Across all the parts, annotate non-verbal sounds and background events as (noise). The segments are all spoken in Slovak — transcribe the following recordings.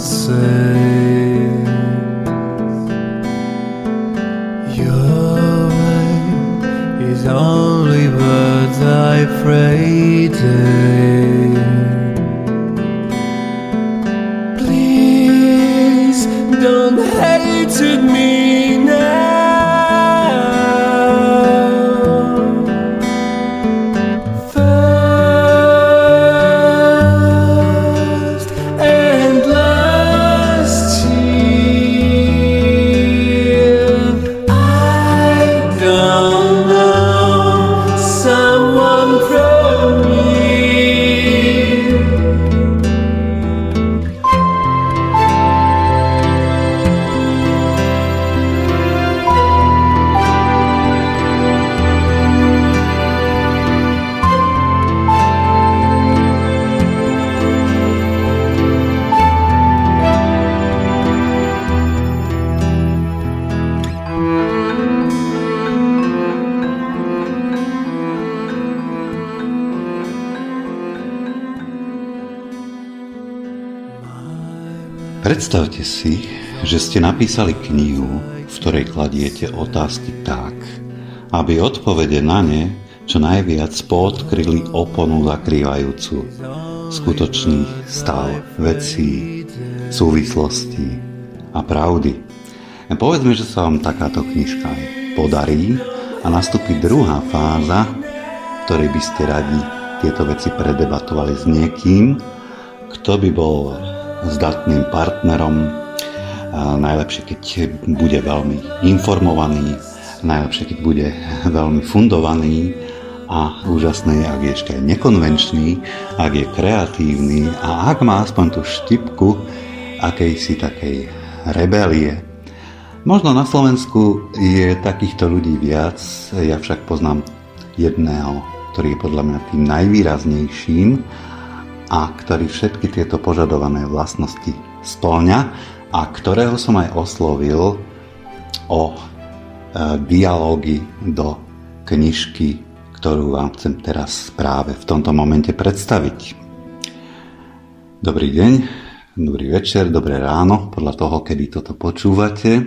say. Napísali knihu, v ktorej kladiete otázky tak, aby odpovede na ne čo najviac podkryli oponu zakrývajúcu skutočný stav vecí, súvislostí a pravdy. Povedzme, že sa vám takáto knižka podarí a nastúpi druhá fáza, v ktorej by ste radi tieto veci predebatovali s niekým, kto by bol zdatným partnerom. Najlepšie, keď bude veľmi informovaný, najlepšie, keď bude veľmi fundovaný a úžasné je, ak je ešte nekonvenčný, ak je kreatívny a ak má aspoň tú štipku akejsi takej rebelie. Možno na Slovensku je takýchto ľudí viac, ja však poznám jedného, ktorý je podľa mňa tým najvýraznejším, a ktorý všetky tieto požadované vlastnosti splňa a ktorého som aj oslovil o e, dialógy do knižky, ktorú vám chcem teraz práve v tomto momente predstaviť. Dobrý deň, dobrý večer, dobré ráno, podľa toho, kedy toto počúvate. E,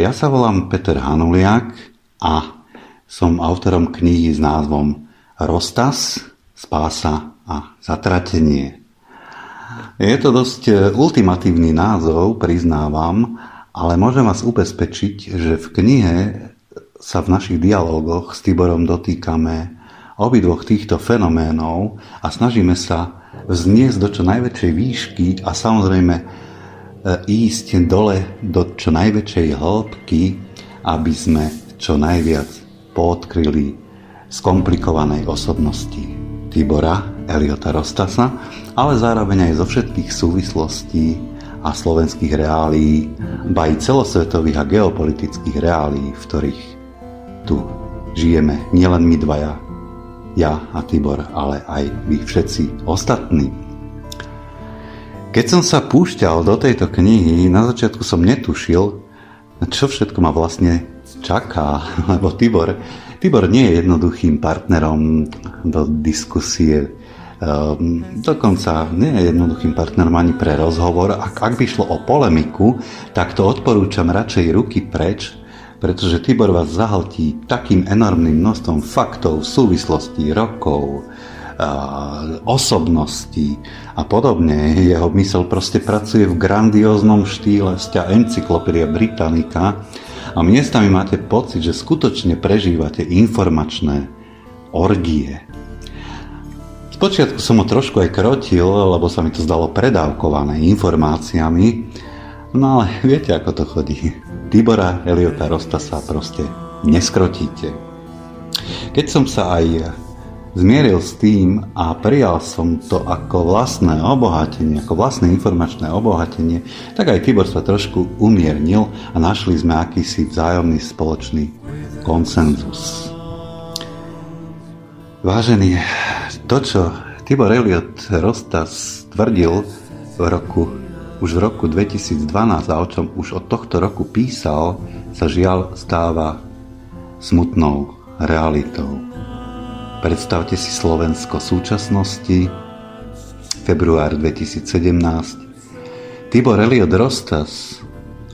ja sa volám Peter Hanuliak a som autorom knihy s názvom Rostas, spása a zatratenie. Je to dosť e, ultimatívny názov, priznávam, ale môžem vás ubezpečiť, že v knihe sa v našich dialógoch s Tiborom dotýkame obidvoch týchto fenoménov a snažíme sa vzniesť do čo najväčšej výšky a samozrejme e, ísť dole do čo najväčšej hĺbky, aby sme čo najviac podkryli skomplikovanej osobnosti Tibora Eliota Rostasa, ale zároveň aj zo všetkých súvislostí a slovenských reálií, ba aj celosvetových a geopolitických reálií, v ktorých tu žijeme nielen my dvaja, ja a Tibor, ale aj vy všetci ostatní. Keď som sa púšťal do tejto knihy, na začiatku som netušil, čo všetko ma vlastne čaká, (laughs) lebo Tibor, Tibor nie je jednoduchým partnerom do diskusie Um, dokonca nie je jednoduchým partnerom ani pre rozhovor. Ak, ak by šlo o polemiku, tak to odporúčam radšej ruky preč, pretože Tibor vás zahltí takým enormným množstvom faktov, súvislostí, rokov, osobností a podobne. Jeho mysel proste pracuje v grandióznom štýle sťa Encyklopédia Britannica a miestami máte pocit, že skutočne prežívate informačné orgie Spočiatku som ho trošku aj krotil, lebo sa mi to zdalo predávkované informáciami, no ale viete, ako to chodí. Tibora Eliota Rostasa proste neskrotíte. Keď som sa aj zmieril s tým a prijal som to ako vlastné obohatenie, ako vlastné informačné obohatenie, tak aj Tibor sa trošku umiernil a našli sme akýsi vzájomný spoločný konsenzus. Vážení to, čo Tibor Elliot Rostas tvrdil v roku, už v roku 2012 a o čom už od tohto roku písal, sa žiaľ stáva smutnou realitou. Predstavte si Slovensko súčasnosti, február 2017. Tibor Elliot Rostas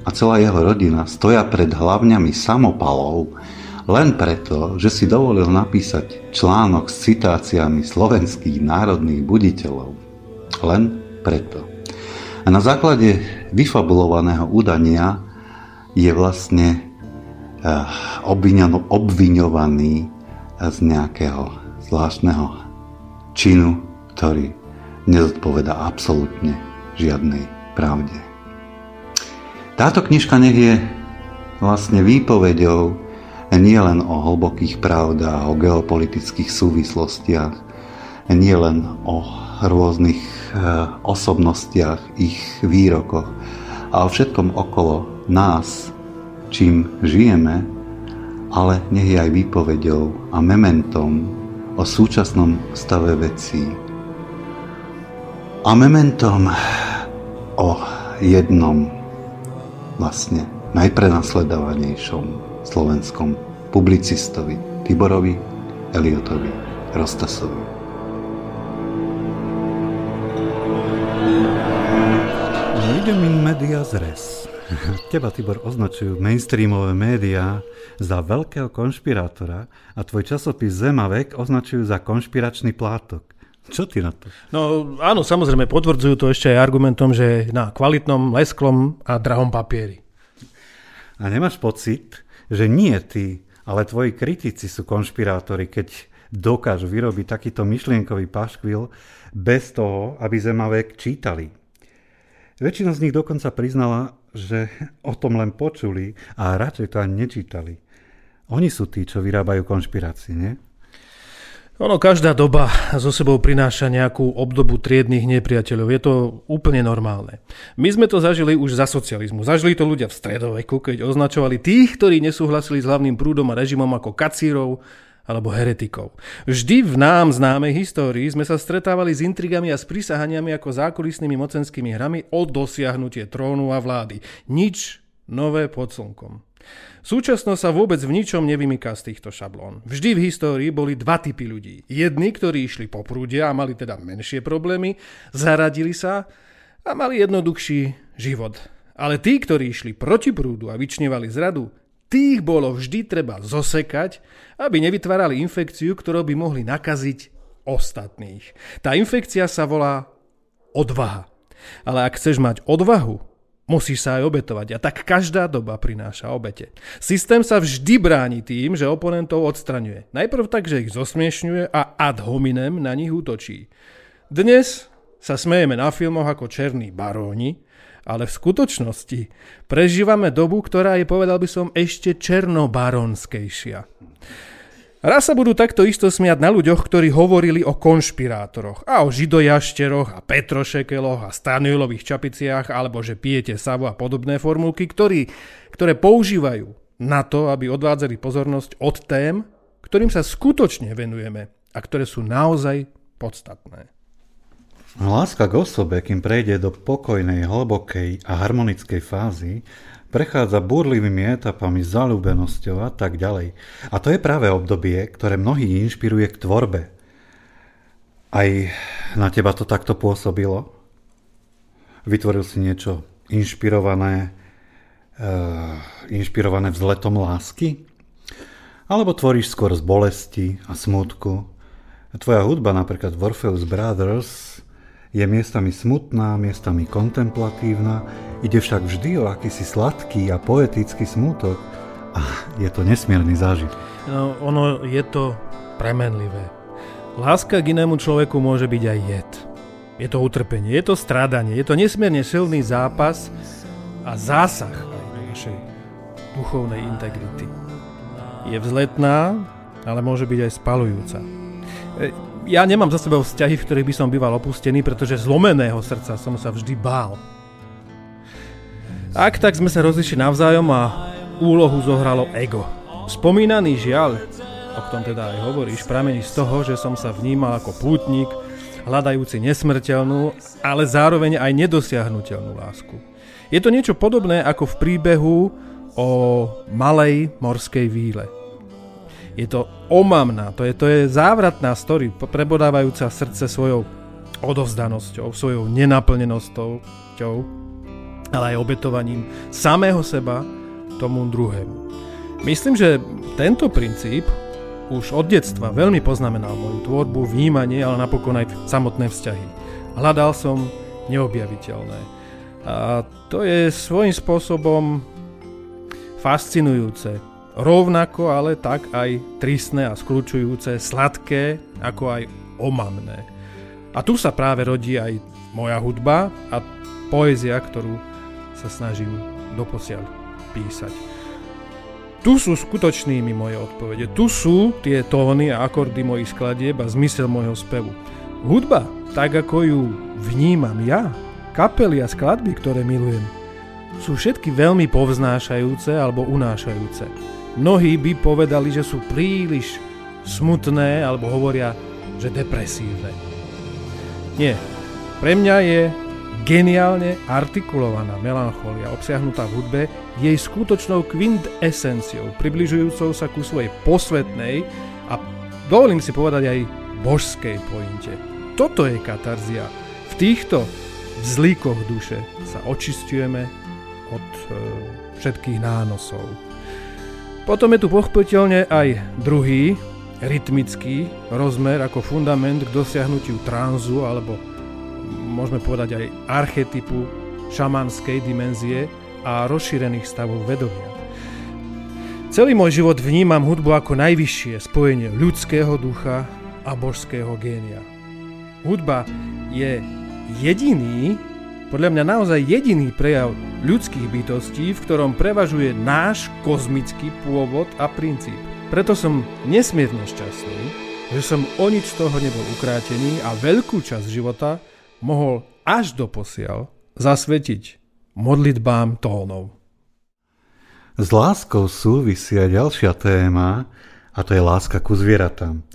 a celá jeho rodina stoja pred hlavňami samopalov, len preto, že si dovolil napísať článok s citáciami slovenských národných buditeľov. Len preto. A na základe vyfabulovaného údania je vlastne eh, obviňovaný z nejakého zvláštneho činu, ktorý nezodpoveda absolútne žiadnej pravde. Táto knižka nech je vlastne výpovedou nie len o hlbokých pravdách, o geopolitických súvislostiach, nie len o rôznych eh, osobnostiach, ich výrokoch a o všetkom okolo nás, čím žijeme, ale nech je aj výpovedou a mementom o súčasnom stave vecí. A mementom o jednom vlastne najprenasledovanejšom slovenskom publicistovi Tiborovi Eliotovi Rostasovi. Idem in medias res. (laughs) Teba, Tibor, označujú mainstreamové médiá za veľkého konšpirátora a tvoj časopis Zemavek označujú za konšpiračný plátok. Čo ty na to? No áno, samozrejme, potvrdzujú to ešte aj argumentom, že na kvalitnom, lesklom a drahom papieri. A nemáš pocit, že nie ty, ale tvoji kritici sú konšpirátori, keď dokážu vyrobiť takýto myšlienkový paškvil bez toho, aby Zemavek čítali. Väčšina z nich dokonca priznala, že (laughs) o tom len počuli a radšej to ani nečítali. Oni sú tí, čo vyrábajú konšpirácie, nie? Ono, každá doba so sebou prináša nejakú obdobu triedných nepriateľov. Je to úplne normálne. My sme to zažili už za socializmu. Zažili to ľudia v stredoveku, keď označovali tých, ktorí nesúhlasili s hlavným prúdom a režimom ako kacírov, alebo heretikov. Vždy v nám známej histórii sme sa stretávali s intrigami a s prisahaniami ako zákulisnými mocenskými hrami o dosiahnutie trónu a vlády. Nič nové pod slnkom. Súčasnosť sa vôbec v ničom nevymyká z týchto šablón. Vždy v histórii boli dva typy ľudí. Jedni, ktorí išli po prúde a mali teda menšie problémy, zaradili sa a mali jednoduchší život. Ale tí, ktorí išli proti prúdu a vyčnevali zradu, tých bolo vždy treba zosekať, aby nevytvárali infekciu, ktorou by mohli nakaziť ostatných. Tá infekcia sa volá odvaha. Ale ak chceš mať odvahu, musíš sa aj obetovať. A tak každá doba prináša obete. Systém sa vždy bráni tým, že oponentov odstraňuje. Najprv tak, že ich zosmiešňuje a ad hominem na nich útočí. Dnes sa smejeme na filmoch ako černí baróni, ale v skutočnosti prežívame dobu, ktorá je, povedal by som, ešte černobaronskejšia. Raz sa budú takto isto smiať na ľuďoch, ktorí hovorili o konšpirátoroch a o židojašteroch a petrošekeloch a stanilových čapiciach alebo že pijete savu a podobné formulky, ktorí, ktoré používajú na to, aby odvádzali pozornosť od tém, ktorým sa skutočne venujeme a ktoré sú naozaj podstatné. Láska k osobe, kým prejde do pokojnej, hlbokej a harmonickej fázy, prechádza burlivými etapami, zalúbenosťou a tak ďalej. A to je práve obdobie, ktoré mnohých inšpiruje k tvorbe. Aj na teba to takto pôsobilo? Vytvoril si niečo inšpirované, uh, inšpirované vzletom lásky? Alebo tvoríš skôr z bolesti a smutku? Tvoja hudba, napríklad Orpheus Brothers, je miestami smutná, miestami kontemplatívna, ide však vždy o akýsi sladký a poetický smútok a je to nesmierny zážitok. No, ono je to premenlivé. Láska k inému človeku môže byť aj jed. Je to utrpenie, je to strádanie, je to nesmierne silný zápas a zásah do našej duchovnej integrity. Je vzletná, ale môže byť aj spalujúca. Ja nemám za sebou vzťahy, v ktorých by som býval opustený, pretože zlomeného srdca som sa vždy bál. Ak tak sme sa rozlišili navzájom a úlohu zohralo ego. Spomínaný žiaľ, o tom teda aj hovoríš, pramení z toho, že som sa vnímal ako pútnik, hľadajúci nesmrteľnú, ale zároveň aj nedosiahnutelnú lásku. Je to niečo podobné ako v príbehu o malej morskej víle. Je to omamná, to je, to je závratná story, prebodávajúca srdce svojou odovzdanosťou, svojou nenaplnenosťou, ale aj obetovaním samého seba tomu druhému. Myslím, že tento princíp už od detstva veľmi poznamenal moju tvorbu, vnímanie, ale napokon aj samotné vzťahy. Hľadal som neobjaviteľné. A to je svojím spôsobom fascinujúce, Rovnako ale tak aj tristné a skľúčujúce, sladké ako aj omamné. A tu sa práve rodí aj moja hudba a poézia, ktorú sa snažím doposiaľ písať. Tu sú skutočnými moje odpovede. Tu sú tie tóny a akordy mojich skladieb a zmysel môjho spevu. Hudba, tak ako ju vnímam ja, kapely a skladby, ktoré milujem, sú všetky veľmi povznášajúce alebo unášajúce. Mnohí by povedali, že sú príliš smutné alebo hovoria, že depresívne. Nie. Pre mňa je geniálne artikulovaná melancholia obsiahnutá v hudbe jej skutočnou quintesenciou, približujúcou sa ku svojej posvetnej a dovolím si povedať aj božskej pointe. Toto je katarzia. V týchto zlíkoch duše sa očistujeme od e, všetkých nánosov. Potom je tu pochopiteľne aj druhý, rytmický rozmer ako fundament k dosiahnutiu tranzu alebo môžeme povedať aj archetypu šamanskej dimenzie a rozšírených stavov vedomia. Celý môj život vnímam hudbu ako najvyššie spojenie ľudského ducha a božského génia. Hudba je jediný, podľa mňa naozaj jediný prejav ľudských bytostí, v ktorom prevažuje náš kozmický pôvod a princíp. Preto som nesmierne šťastný, že som o nič z toho nebol ukrátený a veľkú časť života mohol až do posiaľ zasvetiť modlitbám tónov. S láskou súvisia ďalšia téma a to je láska ku zvieratám.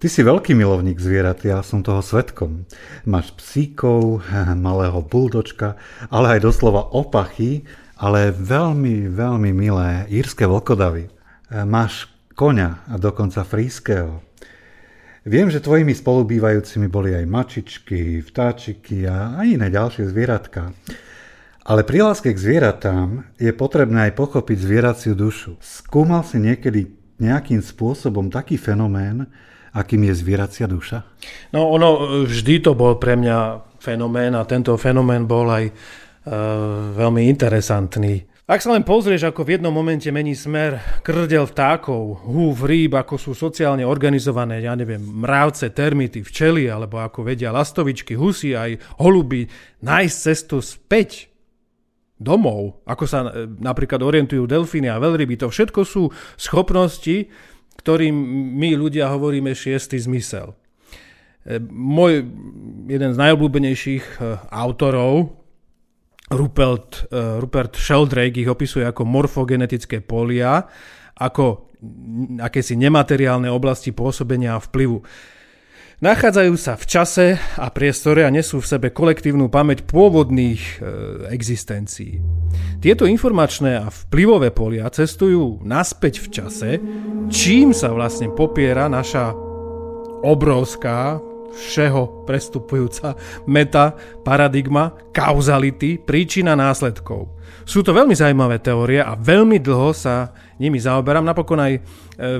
Ty si veľký milovník zvierat, ja som toho svetkom. Máš psíkov, (laughs) malého buldočka, ale aj doslova opachy, ale veľmi, veľmi milé írske vlkodavy. Máš koňa a dokonca frískeho. Viem, že tvojimi spolubývajúcimi boli aj mačičky, vtáčiky a iné ďalšie zvieratka. Ale pri láske k zvieratám je potrebné aj pochopiť zvieraciu dušu. Skúmal si niekedy nejakým spôsobom taký fenomén, akým je zvieracia duša? No ono vždy to bol pre mňa fenomén a tento fenomén bol aj e, veľmi interesantný. Ak sa len pozrieš, ako v jednom momente mení smer krdel vtákov, húv rýb, ako sú sociálne organizované, ja neviem, mravce, termity, včely, alebo ako vedia lastovičky, husy, aj holuby, nájsť cestu späť domov, ako sa e, napríklad orientujú delfíny a veľryby, to všetko sú schopnosti, ktorým my ľudia hovoríme šiestý zmysel. E, môj jeden z najobľúbenejších e, autorov, Rupert, uh, Rupert Sheldrake ich opisuje ako morfogenetické polia, ako akési nemateriálne oblasti pôsobenia a vplyvu. Nachádzajú sa v čase a priestore a nesú v sebe kolektívnu pamäť pôvodných e, existencií. Tieto informačné a vplyvové polia cestujú naspäť v čase, čím sa vlastne popiera naša obrovská všeho prestupujúca meta, paradigma, kauzality, príčina následkov. Sú to veľmi zaujímavé teórie a veľmi dlho sa nimi zaoberám, napokon aj e,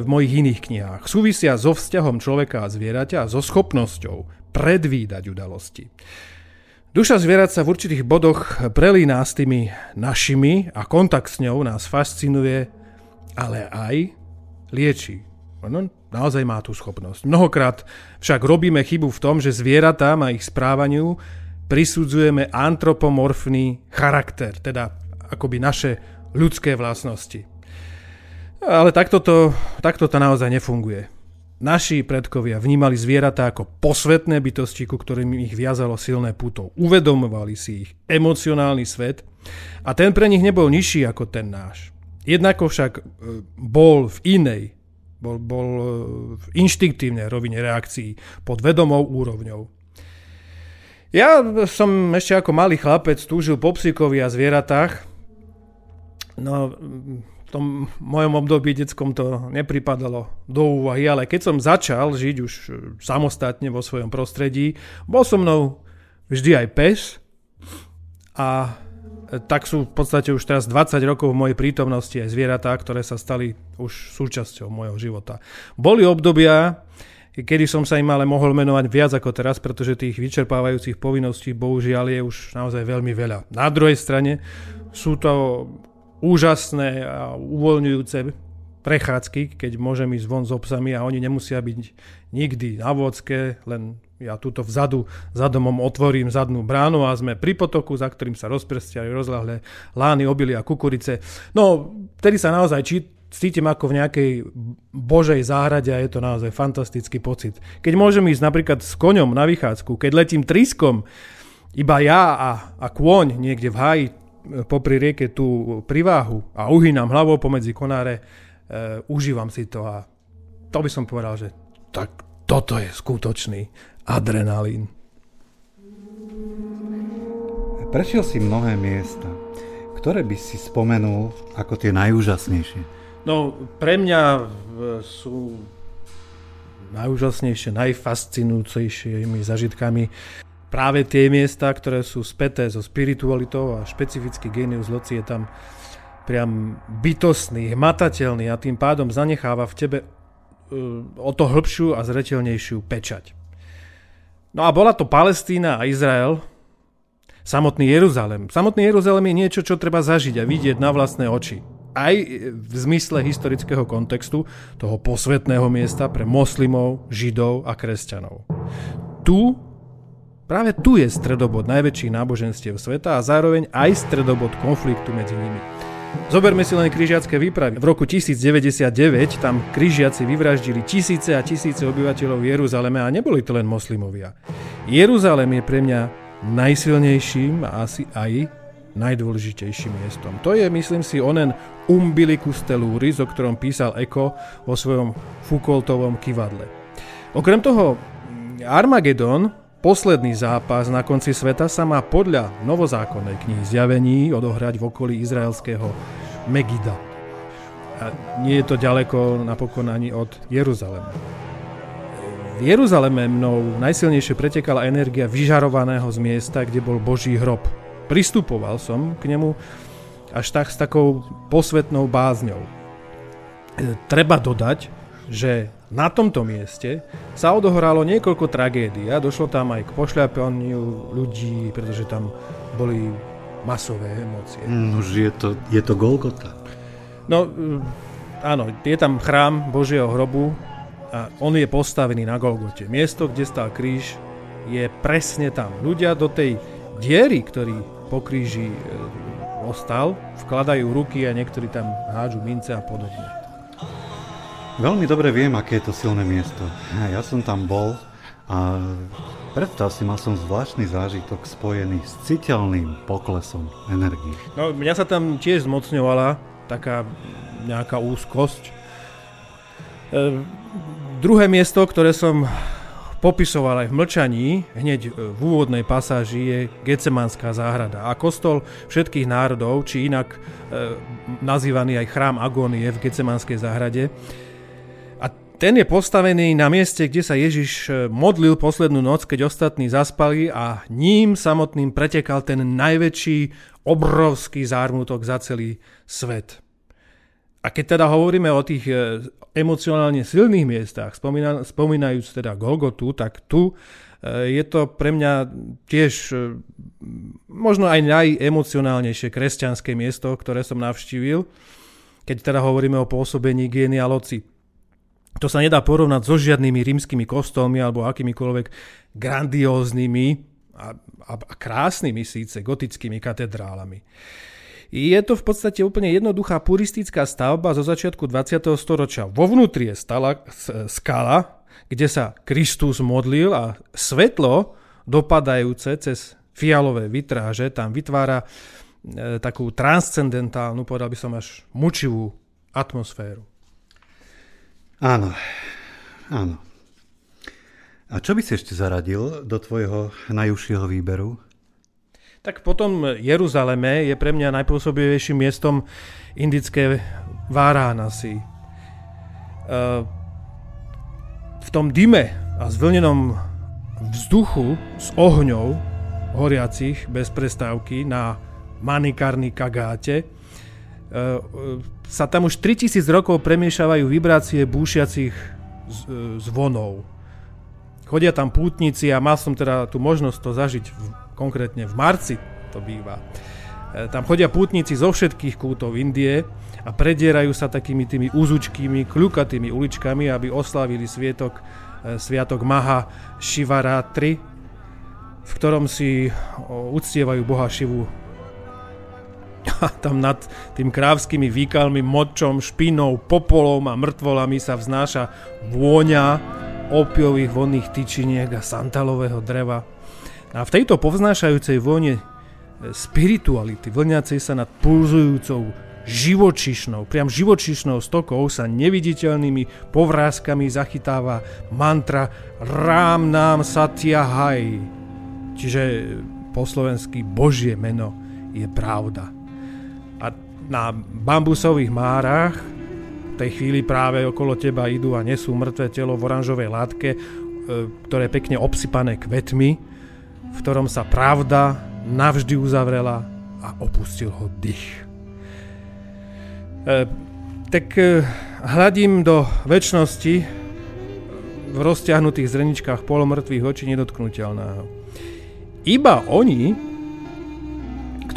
v mojich iných knihách. Súvisia so vzťahom človeka a zvieraťa a so schopnosťou predvídať udalosti. Duša zvierat sa v určitých bodoch prelíná s tými našimi a kontakt s ňou nás fascinuje, ale aj lieči. No, naozaj má tú schopnosť. Mnohokrát však robíme chybu v tom, že zvieratám a ich správaniu prisudzujeme antropomorfný charakter, teda akoby naše ľudské vlastnosti. Ale takto to, takto to naozaj nefunguje. Naši predkovia vnímali zvieratá ako posvetné bytosti, ku ktorým ich viazalo silné puto. Uvedomovali si ich emocionálny svet a ten pre nich nebol nižší ako ten náš. Jednako však e, bol v inej, bol, bol e, v inštinktívnej rovine reakcií pod vedomou úrovňou. Ja som ešte ako malý chlapec túžil po psíkovi a zvieratách. No, v tom mojom období detskom to nepripadalo do úvahy, ale keď som začal žiť už samostatne vo svojom prostredí, bol so mnou vždy aj pes a tak sú v podstate už teraz 20 rokov v mojej prítomnosti aj zvieratá, ktoré sa stali už súčasťou môjho života. Boli obdobia, kedy som sa im ale mohol menovať viac ako teraz, pretože tých vyčerpávajúcich povinností bohužiaľ je už naozaj veľmi veľa. Na druhej strane sú to úžasné a uvoľňujúce prechádzky, keď môžem ísť von s obsami a oni nemusia byť nikdy na vodske, len ja túto vzadu za domom otvorím zadnú bránu a sme pri potoku, za ktorým sa rozprestiali rozlahlé lány, a kukurice. No, vtedy sa naozaj či, cítim ako v nejakej božej záhrade a je to naozaj fantastický pocit. Keď môžem ísť napríklad s koňom na vychádzku, keď letím triskom, iba ja a, a kôň niekde v háji e, popri rieke tú priváhu a uhýnam hlavou pomedzi konáre, e, užívam si to a to by som povedal, že tak toto je skutočný adrenalín. Prešiel si mnohé miesta. Ktoré by si spomenul ako tie najúžasnejšie? No, pre mňa sú najúžasnejšie, najfascinujúcejšími zažitkami práve tie miesta, ktoré sú späté so spiritualitou a špecifický genius loci je tam priam bytostný, hmatateľný a tým pádom zanecháva v tebe uh, o to hĺbšiu a zretelnejšiu pečať. No a bola to Palestína a Izrael, samotný Jeruzalem. Samotný Jeruzalem je niečo, čo treba zažiť a vidieť na vlastné oči. Aj v zmysle historického kontextu toho posvetného miesta pre moslimov, židov a kresťanov. Tu Práve tu je stredobod najväčších náboženstiev sveta a zároveň aj stredobod konfliktu medzi nimi. Zoberme si len križiacké výpravy. V roku 1099 tam križiaci vyvraždili tisíce a tisíce obyvateľov Jeruzaleme a neboli to len moslimovia. Jeruzalem je pre mňa najsilnejším a asi aj najdôležitejším miestom. To je, myslím si, onen umbilicus teluris, o ktorom písal Eko vo svojom Foucaultovom kivadle. Okrem toho, Armagedon Posledný zápas na konci sveta sa má podľa novozákonnej knihy zjavení odohrať v okolí izraelského Megida. A nie je to ďaleko napokon ani od Jeruzalema. V Jeruzaleme mnou najsilnejšie pretekala energia vyžarovaného z miesta, kde bol Boží hrob. Pristupoval som k nemu až tak s takou posvetnou bázňou. Treba dodať, že na tomto mieste sa odohralo niekoľko tragédií a došlo tam aj k pošľapaniu ľudí, pretože tam boli masové emócie. No, je to, je to Golgota. No, mm, áno, je tam chrám Božieho hrobu a on je postavený na Golgote. Miesto, kde stal kríž, je presne tam. Ľudia do tej diery, ktorý po kríži e, ostal, vkladajú ruky a niektorí tam hádžu mince a podobne. Veľmi dobre viem, aké je to silné miesto. Ja som tam bol a predstav si, mal som zvláštny zážitok spojený s citeľným poklesom energie. No, mňa sa tam tiež zmocňovala taká nejaká úzkosť. E, druhé miesto, ktoré som popisoval aj v mlčaní, hneď v úvodnej pasáži je Gecemanská záhrada a kostol všetkých národov, či inak e, nazývaný aj chrám Agónie v Gecemanskej záhrade, ten je postavený na mieste, kde sa Ježiš e, modlil poslednú noc, keď ostatní zaspali a ním samotným pretekal ten najväčší, obrovský zármutok za celý svet. A keď teda hovoríme o tých e, emocionálne silných miestach, spomína, spomínajúc teda Golgotu, tak tu e, je to pre mňa tiež možno aj najemocionálnejšie kresťanské miesto, ktoré som navštívil, keď teda hovoríme o pôsobení Loci. To sa nedá porovnať so žiadnymi rímskymi kostolmi alebo akýmikoľvek grandióznymi a, a, a krásnymi síce gotickými katedrálami. Je to v podstate úplne jednoduchá puristická stavba zo začiatku 20. storočia. Vo vnútri je stala, skala, kde sa Kristus modlil a svetlo dopadajúce cez fialové vitráže tam vytvára e, takú transcendentálnu, povedal by som až mučivú atmosféru. Áno, áno. A čo by si ešte zaradil do tvojho najúžšieho výberu? Tak potom Jeruzaleme je pre mňa najpôsobivejším miestom indické Váránasy. E, v tom dime a zvlnenom vzduchu s ohňou horiacich bez prestávky na Manikarni Kagáte sa tam už 3000 rokov premiešavajú vibrácie búšiacich zvonov. Chodia tam pútnici a mal som teda tú možnosť to zažiť v, konkrétne v marci to býva. E, tam chodia pútnici zo všetkých kútov Indie a predierajú sa takými tými úzučkými, kľukatými uličkami, aby oslavili svietok, e, sviatok Maha Shivaratri, v ktorom si uctievajú boha Šivu a tam nad tým krávskými výkalmi, močom, špinou, popolom a mŕtvolami sa vznáša vôňa opiových vonných tyčiniek a santalového dreva. A v tejto povznášajúcej vône e, spirituality, vlňacej sa nad pulzujúcou živočišnou, priam živočišnou stokou sa neviditeľnými povrázkami zachytáva mantra Rám nám Satya Hai, čiže po slovensky Božie meno je pravda na bambusových márach, v tej chvíli práve okolo teba idú a nesú mŕtve telo v oranžovej látke, e, ktoré je pekne obsypané kvetmi. v ktorom sa pravda navždy uzavrela a opustil ho dých. E, tak e, hľadím do väčšnosti v rozťahnutých zreničkách polomrtvých očí nedotknutelného. Iba oni,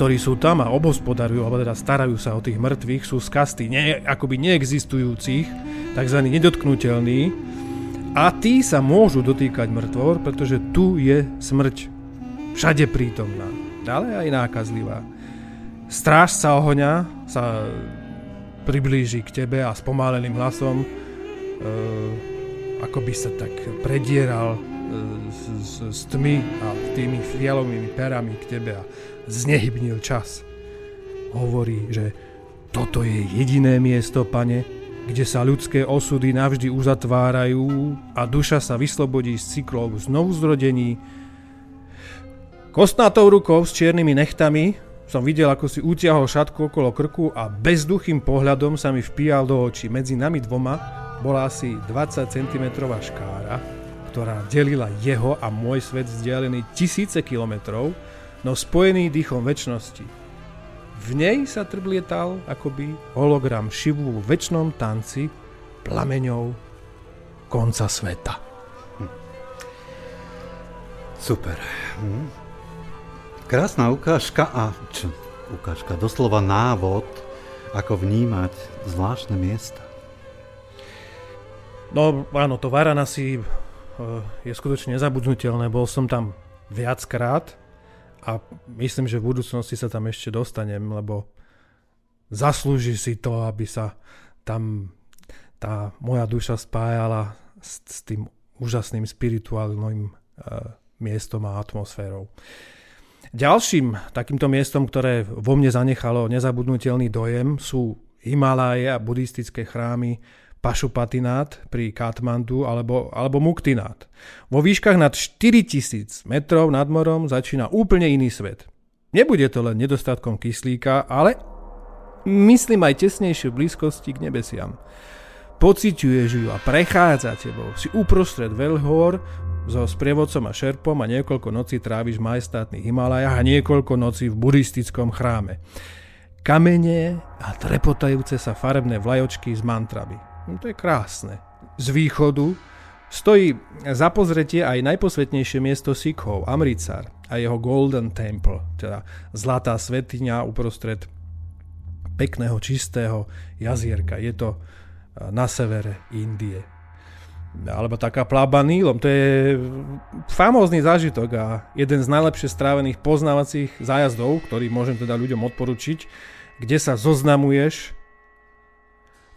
ktorí sú tam a obhospodarujú, alebo teda starajú sa o tých mŕtvych, sú z kasty ne, akoby neexistujúcich, tzv. nedotknutelní, a tí sa môžu dotýkať mŕtvor, pretože tu je smrť všade prítomná, ale aj nákazlivá. Strážca ohňa sa priblíži k tebe a spomáleným hlasom e, ako by sa tak predieral e, s, s, s tmy a tými fialovými perami k tebe a znehybnil čas. Hovorí, že toto je jediné miesto, pane, kde sa ľudské osudy navždy uzatvárajú a duša sa vyslobodí z cyklov znovu zrodení. Kostnatou rukou s čiernymi nechtami som videl, ako si utiahol šatku okolo krku a bezduchým pohľadom sa mi vpíjal do očí. Medzi nami dvoma bola asi 20 cm škára, ktorá delila jeho a môj svet vzdialený tisíce kilometrov, no spojený dýchom väčšnosti. V nej sa trblietal akoby hologram Šivu v väčšnom tanci plameňov konca sveta. Hm. Super. Hm. Krásna ukážka a čo, ukážka, doslova návod, ako vnímať zvláštne miesta. No áno, to Varanasi eh, je skutočne nezabudnutelné. Bol som tam viackrát a myslím, že v budúcnosti sa tam ešte dostanem, lebo zaslúži si to, aby sa tam tá moja duša spájala s, s tým úžasným spirituálnym uh, miestom a atmosférou. Ďalším takýmto miestom, ktoré vo mne zanechalo nezabudnutelný dojem, sú Himaláje a buddhistické chrámy Pašupatinát pri Katmandu alebo, alebo Muktinát. Vo výškach nad 4000 metrov nad morom začína úplne iný svet. Nebude to len nedostatkom kyslíka, ale myslím aj tesnejšie blízkosti k nebesiam. Pociťuješ ju a prechádza tebou. Si uprostred veľhôr so sprievodcom a šerpom a niekoľko nocí tráviš v majestátnych a niekoľko nocí v buddhistickom chráme. Kamene a trepotajúce sa farebné vlajočky s mantrami. No to je krásne. Z východu stojí za pozretie aj najposvetnejšie miesto Sikhov, Amritsar a jeho Golden Temple, teda zlatá svetiňa uprostred pekného, čistého jazierka. Je to na severe Indie. Alebo taká plába Nílom, to je famózny zážitok a jeden z najlepšie strávených poznávacích zájazdov, ktorý môžem teda ľuďom odporučiť, kde sa zoznamuješ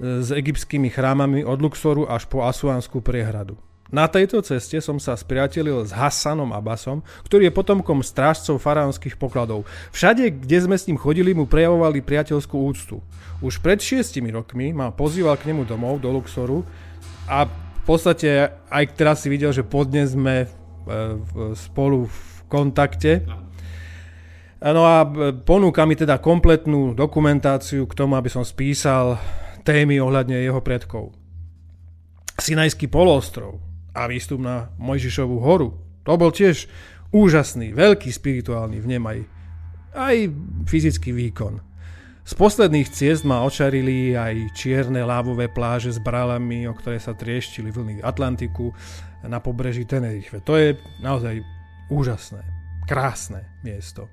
s egyptskými chrámami od Luxoru až po Asuanskú priehradu. Na tejto ceste som sa spriatelil s Hassanom Abbasom, ktorý je potomkom strážcov faraónskych pokladov. Všade, kde sme s ním chodili, mu prejavovali priateľskú úctu. Už pred šiestimi rokmi ma pozýval k nemu domov do Luxoru a v podstate aj teraz si videl, že podnes sme e, spolu v kontakte. No a ponúka mi teda kompletnú dokumentáciu k tomu, aby som spísal témy ohľadne jeho predkov. Sinajský poloostrov a výstup na Mojžišovú horu. To bol tiež úžasný, veľký spirituálny vnem aj, aj fyzický výkon. Z posledných ciest ma očarili aj čierne lávové pláže s bralami, o ktoré sa trieštili vlny Atlantiku na pobreží Tenerife. To je naozaj úžasné krásne miesto.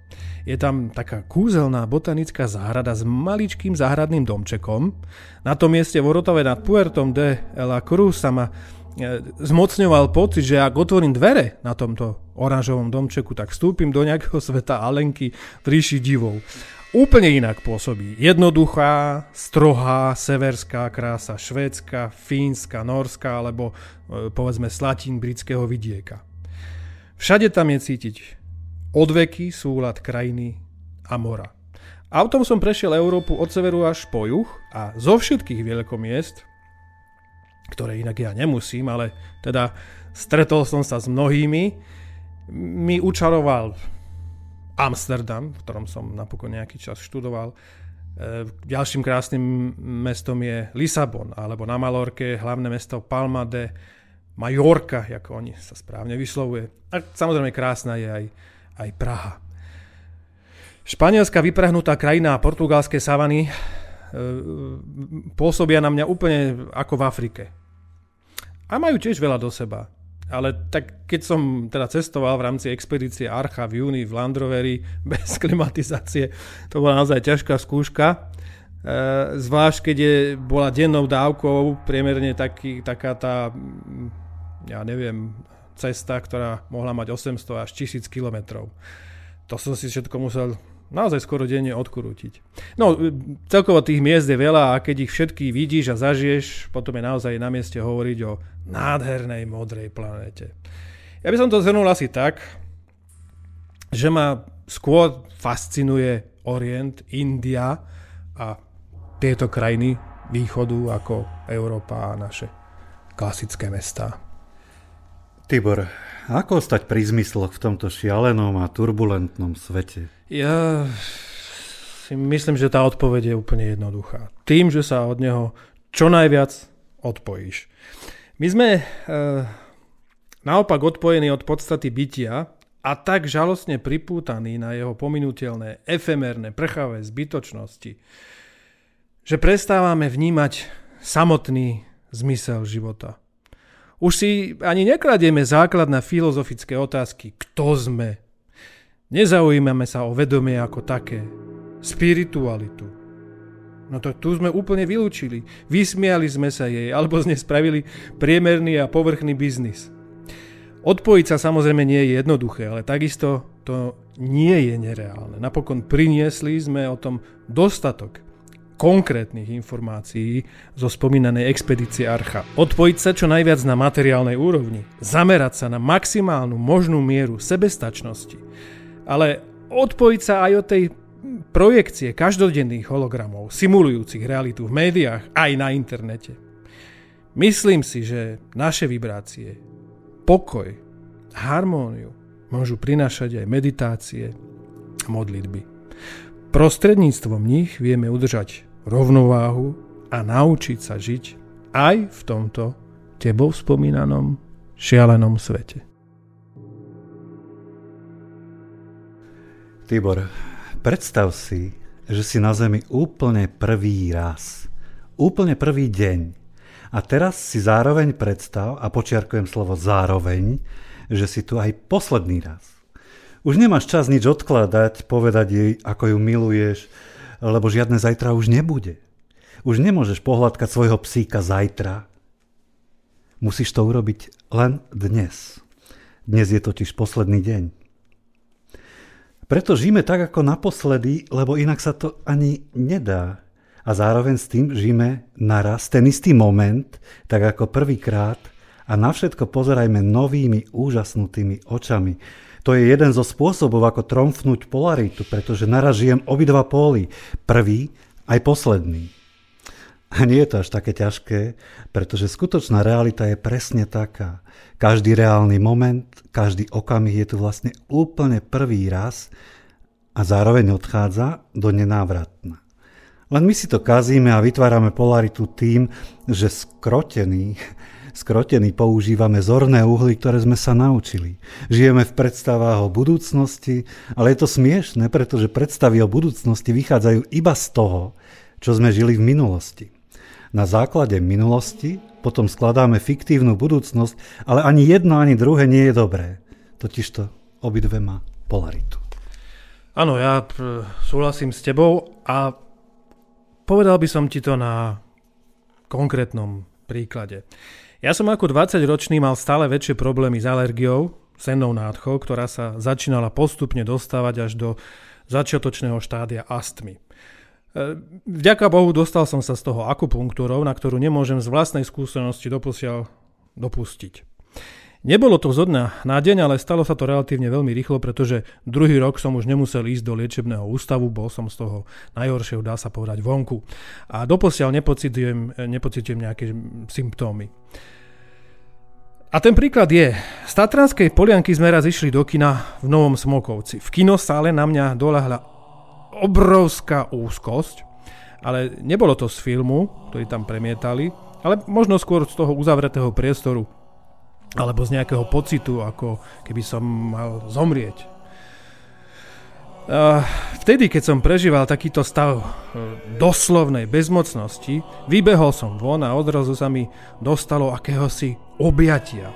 Je tam taká kúzelná botanická záhrada s maličkým záhradným domčekom. Na tom mieste v Orotave nad Puertom de la Cruz sa ma e, zmocňoval pocit, že ak otvorím dvere na tomto oranžovom domčeku, tak vstúpim do nejakého sveta Alenky v ríši divov. Úplne inak pôsobí. Jednoduchá, strohá, severská krása, švédska, fínska, norská alebo e, povedzme slatín britského vidieka. Všade tam je cítiť odveky súlad krajiny a mora. Autom som prešiel Európu od severu až po juh a zo všetkých veľkomiest, ktoré inak ja nemusím, ale teda stretol som sa s mnohými, mi učaroval Amsterdam, v ktorom som napokon nejaký čas študoval. E, ďalším krásnym mestom je Lisabon, alebo na Malorke hlavné mesto Palma de Majorka, ako oni sa správne vyslovuje. A samozrejme krásna je aj, aj Praha. Španielská vyprahnutá krajina a portugalské savany e, pôsobia na mňa úplne ako v Afrike. A majú tiež veľa do seba. Ale tak keď som teda cestoval v rámci expedície Archa v júni v Landroveri (laughs) bez klimatizácie, to bola naozaj ťažká skúška. E, zvlášť keď je, bola dennou dávkou priemerne taký, taká tá ja neviem, cesta, ktorá mohla mať 800 až 1000 kilometrov. To som si všetko musel naozaj skoro denne odkrútiť. No, celkovo tých miest je veľa a keď ich všetky vidíš a zažiješ, potom je naozaj na mieste hovoriť o nádhernej modrej planéte. Ja by som to zhrnul asi tak, že ma skôr fascinuje Orient, India a tieto krajiny východu ako Európa a naše klasické mestá. Tibor, ako ostať pri zmysloch v tomto šialenom a turbulentnom svete? Ja si myslím, že tá odpoveď je úplne jednoduchá. Tým, že sa od neho čo najviac odpojíš. My sme e, naopak odpojení od podstaty bytia a tak žalostne pripútaní na jeho pominutelné, efemerné, prchavé zbytočnosti, že prestávame vnímať samotný zmysel života. Už si ani nekladieme základné filozofické otázky, kto sme. Nezaujímame sa o vedomie ako také, spiritualitu. No to tu sme úplne vylúčili. Vysmiali sme sa jej, alebo z nej spravili priemerný a povrchný biznis. Odpojiť sa samozrejme nie je jednoduché, ale takisto to nie je nereálne. Napokon priniesli sme o tom dostatok konkrétnych informácií zo spomínanej expedície Archa. Odpojiť sa čo najviac na materiálnej úrovni, zamerať sa na maximálnu možnú mieru sebestačnosti, ale odpojiť sa aj od tej projekcie každodenných hologramov, simulujúcich realitu v médiách aj na internete. Myslím si, že naše vibrácie, pokoj, harmóniu môžu prinášať aj meditácie a modlitby. Prostredníctvom nich vieme udržať rovnováhu a naučiť sa žiť aj v tomto tebou spomínanom šialenom svete. Tibor, predstav si, že si na Zemi úplne prvý raz. Úplne prvý deň. A teraz si zároveň predstav, a počiarkujem slovo zároveň, že si tu aj posledný raz. Už nemáš čas nič odkladať, povedať jej, ako ju miluješ, lebo žiadne zajtra už nebude. Už nemôžeš pohľadkať svojho psíka zajtra. Musíš to urobiť len dnes. Dnes je totiž posledný deň. Preto žijeme tak ako naposledy, lebo inak sa to ani nedá. A zároveň s tým žijeme naraz ten istý moment, tak ako prvýkrát a na všetko pozerajme novými úžasnutými očami. To je jeden zo spôsobov, ako tromfnúť polaritu, pretože naraz žijem obidva póly. Prvý aj posledný. A nie je to až také ťažké, pretože skutočná realita je presne taká. Každý reálny moment, každý okamih je tu vlastne úplne prvý raz a zároveň odchádza do nenávratna. Len my si to kazíme a vytvárame polaritu tým, že skrotený skrotený používame zorné uhly, ktoré sme sa naučili. Žijeme v predstavách o budúcnosti, ale je to smiešne, pretože predstavy o budúcnosti vychádzajú iba z toho, čo sme žili v minulosti. Na základe minulosti potom skladáme fiktívnu budúcnosť, ale ani jedno, ani druhé nie je dobré. Totižto obidve má polaritu. Áno, ja súhlasím s tebou a povedal by som ti to na konkrétnom príklade. Ja som ako 20-ročný mal stále väčšie problémy s alergiou, sennou nádchou, ktorá sa začínala postupne dostávať až do začiatočného štádia astmy. E, vďaka Bohu dostal som sa z toho akupunktúrov, na ktorú nemôžem z vlastnej skúsenosti doposiaľ dopustiť. Nebolo to zo dňa na deň, ale stalo sa to relatívne veľmi rýchlo, pretože druhý rok som už nemusel ísť do liečebného ústavu, bol som z toho najhoršieho, dá sa povedať, vonku. A doposiaľ nepocitujem, nepocitujem nejaké symptómy. A ten príklad je, z Tatranskej polianky sme raz išli do kina v Novom Smokovci. V kinosále na mňa dolahla obrovská úzkosť, ale nebolo to z filmu, ktorý tam premietali, ale možno skôr z toho uzavretého priestoru alebo z nejakého pocitu, ako keby som mal zomrieť. Vtedy, keď som prežíval takýto stav e, doslovnej bezmocnosti, vybehol som von a odrazu sa mi dostalo akéhosi objatia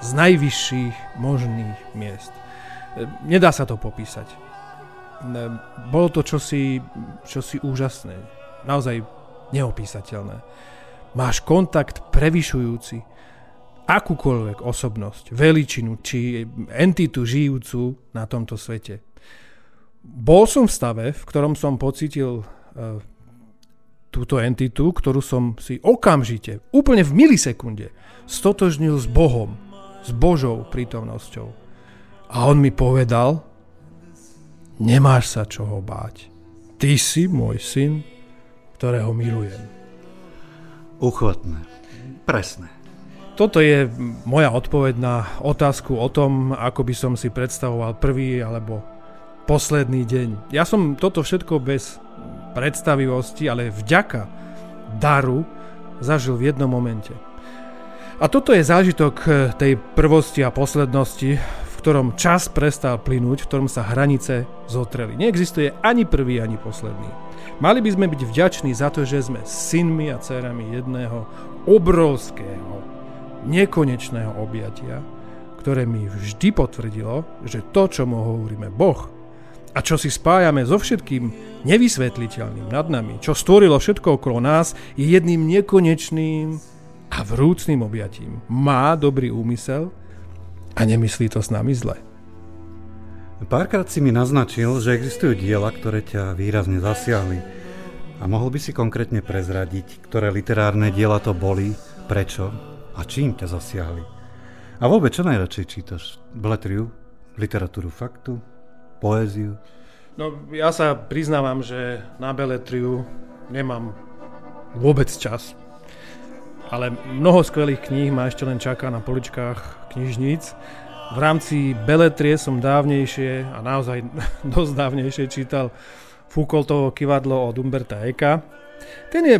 z najvyšších možných miest. E, nedá sa to popísať. Bolo to čosi, čosi úžasné, naozaj neopísateľné. Máš kontakt prevyšujúci akúkoľvek osobnosť, veličinu či entitu žijúcu na tomto svete. Bol som v stave, v ktorom som pocitil uh, túto entitu, ktorú som si okamžite, úplne v milisekunde, stotožnil s Bohom, s Božou prítomnosťou. A on mi povedal, nemáš sa čoho báť. Ty si môj syn, ktorého milujem. Uchvatné. Presné. Toto je moja odpoveď na otázku o tom, ako by som si predstavoval prvý alebo posledný deň. Ja som toto všetko bez predstavivosti, ale vďaka daru zažil v jednom momente. A toto je zážitok eh, tej prvosti a poslednosti, v ktorom čas prestal plynúť, v ktorom sa hranice zotreli. Neexistuje ani prvý, ani posledný. Mali by sme byť vďační za to, že sme synmi a dcerami jedného obrovského, nekonečného objatia, ktoré mi vždy potvrdilo, že to, čo mu hovoríme Boh, a čo si spájame so všetkým nevysvetliteľným nad nami, čo stvorilo všetko okolo nás, je jedným nekonečným a vrúcným objatím. Má dobrý úmysel a nemyslí to s nami zle. Párkrát si mi naznačil, že existujú diela, ktoré ťa výrazne zasiahli. A mohol by si konkrétne prezradiť, ktoré literárne diela to boli, prečo a čím ťa zasiahli. A vôbec, čo najradšej čítaš? Beletriu? Literatúru faktu? poéziu? No ja sa priznávam, že na beletriu nemám vôbec čas. Ale mnoho skvelých kníh ma ešte len čaká na poličkách knižníc. V rámci beletrie som dávnejšie, a naozaj (laughs) dosť dávnejšie, čítal Foucaultovo kivadlo od Umberta Eka. Ten je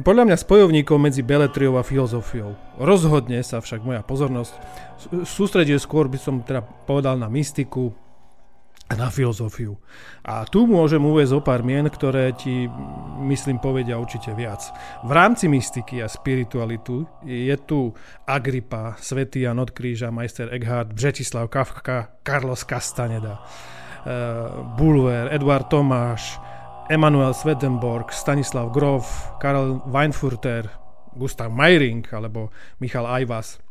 podľa mňa spojovníkom medzi beletriou a filozofiou. Rozhodne sa však moja pozornosť sústreduje skôr, by som teda povedal, na mystiku, na filozofiu. A tu môžem uvieť zo pár mien, ktoré ti, myslím, povedia určite viac. V rámci mystiky a spiritualitu je tu Agrippa, Svetý Jan od Kríža, majster Eckhart, Břetislav Kafka, Carlos Castaneda, uh, Bulwer, Eduard Tomáš, Emanuel Swedenborg, Stanislav Grof, Karel Weinfurter, Gustav Meiring alebo Michal Ajvas.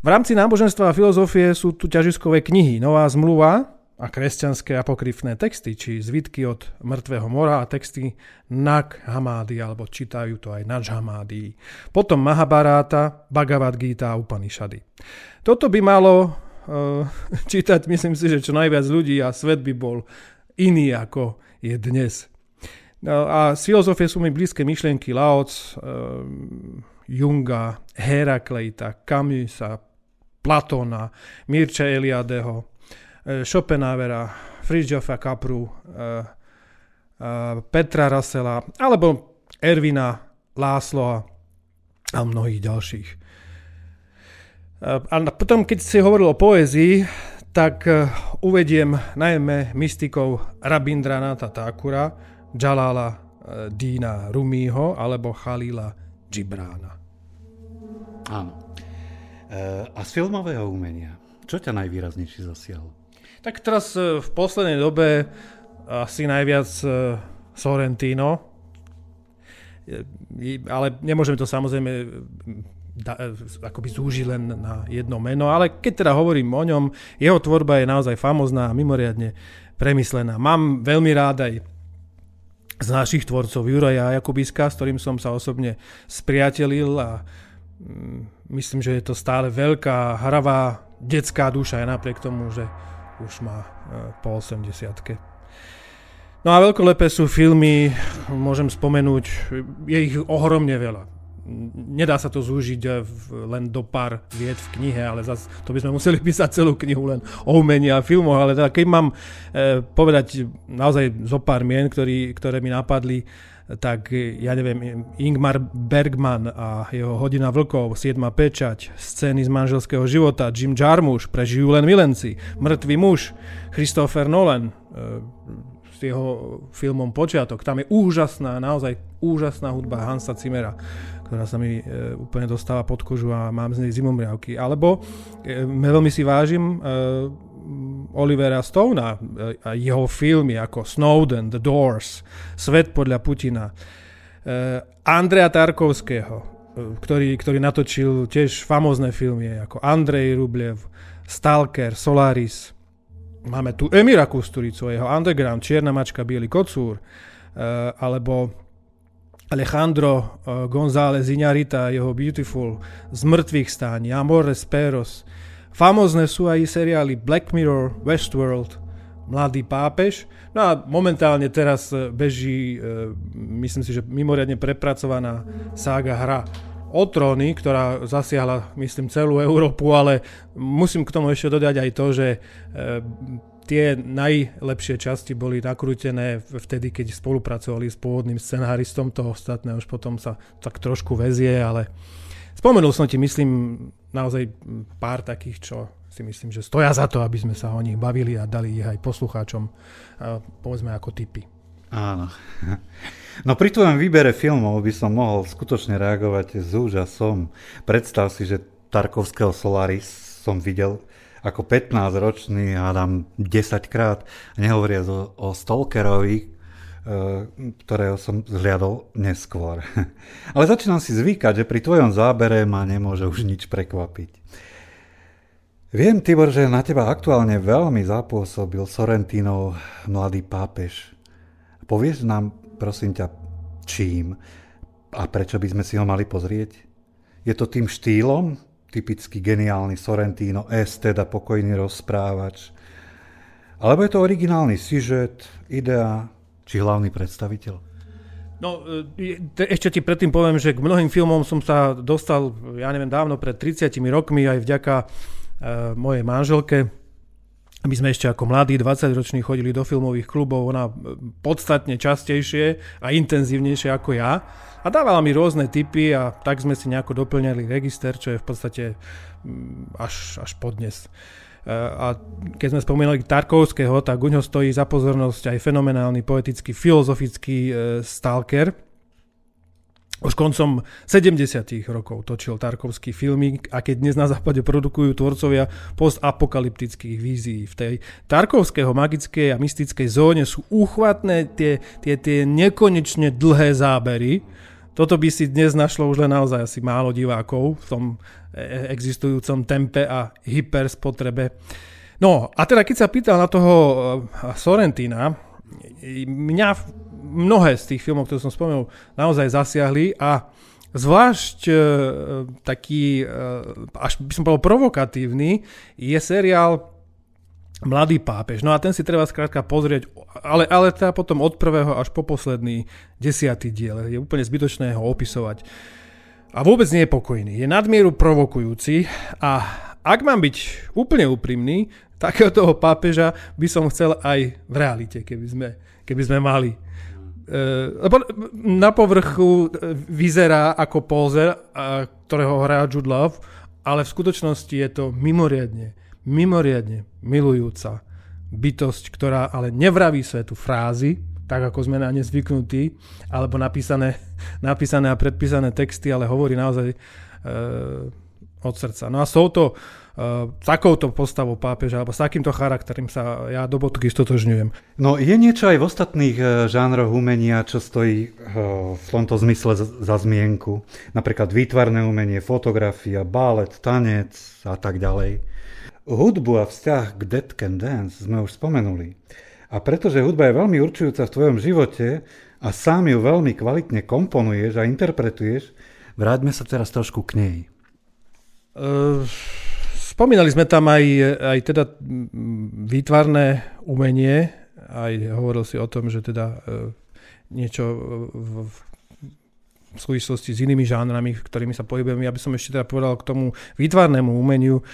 V rámci náboženstva a filozofie sú tu ťažiskové knihy Nová zmluva, a kresťanské apokryfné texty, či zvitky od mŕtvého mora a texty Nag Hamády, alebo čítajú to aj Nač Hamády. Potom Mahabharata, Bhagavad Gita a Upanishady. Toto by malo uh, čítať, myslím si, že čo najviac ľudí a svet by bol iný, ako je dnes. No, a z filozofie sú mi blízke myšlienky Laoc, uh, Junga, Herakleita, Camusa, Platóna, Mirča Eliadeho, E, Schopenhauera, Fridjofa Kapru, e, e, Petra Rasela, alebo Ervina Lásloa a mnohých ďalších. A potom, keď si hovoril o poézii, tak uvediem najmä mystikov Rabindranata Thakura, Jalala Dina Rumího alebo Khalila Gibrána. Áno. A z filmového umenia, čo ťa najvýraznejšie zasiahlo? Tak teraz e, v poslednej dobe asi najviac Sorrentino, ale nemôžeme to samozrejme da, akoby zúžiť len na jedno meno, ale keď teda hovorím o ňom, jeho tvorba je naozaj famozná a mimoriadne premyslená. Mám veľmi rád aj z našich tvorcov Juraja Jakubiska, s ktorým som sa osobne spriatelil a mm, myslím, že je to stále veľká, hravá, detská duša aj napriek tomu, že už má e, po 80 No a veľkolepé sú filmy, môžem spomenúť, je ich ohromne veľa. Nedá sa to zúžiť len do pár vied v knihe, ale zas to by sme museli (laughs) písať celú knihu len o umení a filmoch, ale teda keď mám e, povedať naozaj zo pár mien, ktorý, ktoré mi napadli, tak ja neviem, Ingmar Bergman a jeho Hodina vlkov, Siedma pečať, scény z manželského života, Jim Jarmusch, Prežijú len milenci, Mŕtvý muž, Christopher Nolan, e, s jeho filmom Počiatok. Tam je úžasná, naozaj úžasná hudba Hansa Zimmera, ktorá sa mi e, úplne dostáva pod kožu a mám z nej zimomriavky. Alebo e, veľmi si vážim e, Olivera Stona e, a jeho filmy ako Snowden, The Doors, Svet podľa Putina, e, Andreja Tarkovského, e, ktorý, ktorý natočil tiež famózne filmy ako Andrej Rublev, Stalker, Solaris. Máme tu Emira Kusturicu, jeho Underground, Čierna mačka, Bielý kocúr, alebo Alejandro González Iñarita, jeho Beautiful, Z mŕtvych stání, Amores Peros, Famózne sú aj seriály Black Mirror, Westworld, Mladý pápež. No a momentálne teraz e, beží, e, myslím si, že mimoriadne prepracovaná sága hra o ktorá zasiahla, myslím, celú Európu, ale musím k tomu ešte dodať aj to, že e, tie najlepšie časti boli nakrútené vtedy, keď spolupracovali s pôvodným scenáristom, toho ostatného už potom sa tak trošku vezie, ale Spomenul som ti, myslím, naozaj pár takých, čo si myslím, že stoja za to, aby sme sa o nich bavili a dali ich aj poslucháčom, povedzme ako typy. Áno. No pri tvojom výbere filmov by som mohol skutočne reagovať s úžasom. Predstav si, že Tarkovského Solaris som videl ako 15-ročný, hádam 10 krát, nehovoria o, o Stalkerovi, Eh, ktorého som zhliadol neskôr. (laughs) Ale začínam si zvykať, že pri tvojom zábere ma nemôže už nič prekvapiť. Viem, Tibor, že na teba aktuálne veľmi zapôsobil Sorrentinov mladý pápež. Povieš nám, prosím ťa, čím a prečo by sme si ho mali pozrieť? Je to tým štýlom, typicky geniálny Sorrentino S, teda pokojný rozprávač, alebo je to originálny sižet, idea, či hlavný predstaviteľ? No, e, ešte ti predtým poviem, že k mnohým filmom som sa dostal, ja neviem, dávno pred 30 rokmi aj vďaka uh, mojej manželke. My sme ešte ako mladí, 20-roční chodili do filmových klubov, ona podstatne častejšie a intenzívnejšie ako ja. A dávala mi rôzne typy a tak sme si nejako doplňali register, čo je v podstate až, až podnes. Uh, a keď sme spomínali Tarkovského, tak u ňo stojí za pozornosť aj fenomenálny poetický, filozofický e, stalker. Už koncom 70. rokov točil Tarkovský filmy a keď dnes na západe produkujú tvorcovia postapokalyptických vízií. V tej Tarkovského magickej a mystickej zóne sú úchvatné tie, tie, tie nekonečne dlhé zábery, toto by si dnes našlo už len naozaj asi málo divákov v tom e, existujúcom tempe a hyperspotrebe. No a teda keď sa pýtal na toho e, Sorrentina, mňa mnohé z tých filmov, ktoré som spomenul, naozaj zasiahli a zvlášť e, taký, až by som povedal provokatívny, je seriál Mladý pápež. No a ten si treba skrátka pozrieť, ale, ale teda potom od prvého až po posledný desiatý diel. Je úplne zbytočné ho opisovať. A vôbec nie je pokojný. Je nadmieru provokujúci a ak mám byť úplne úprimný, takého toho pápeža by som chcel aj v realite, keby sme, keby sme mali. E, lebo na povrchu vyzerá ako pózer, ktorého hrá Jude Love, ale v skutočnosti je to mimoriadne mimoriadne milujúca bytosť, ktorá ale nevraví svetu frázy, tak ako sme na ne zvyknutí, alebo napísané, (laughs) napísané a predpísané texty, ale hovorí naozaj e, od srdca. No a sú to takouto postavou pápeža, alebo s takýmto charakterom sa ja do bodky stotožňujem. No je niečo aj v ostatných uh, žánroch umenia, čo stojí uh, v tomto zmysle za, zmienku. Napríklad výtvarné umenie, fotografia, balet, tanec a tak ďalej. Hudbu a vzťah k Dead Can Dance sme už spomenuli. A pretože hudba je veľmi určujúca v tvojom živote a sám ju veľmi kvalitne komponuješ a interpretuješ, vráťme sa teraz trošku k nej. Uh, spomínali sme tam aj, aj teda výtvarné umenie, aj hovoril si o tom, že teda uh, niečo v, v v súvislosti s inými žánrami, ktorými sa pohybujem. Ja by som ešte teda povedal k tomu výtvarnému umeniu.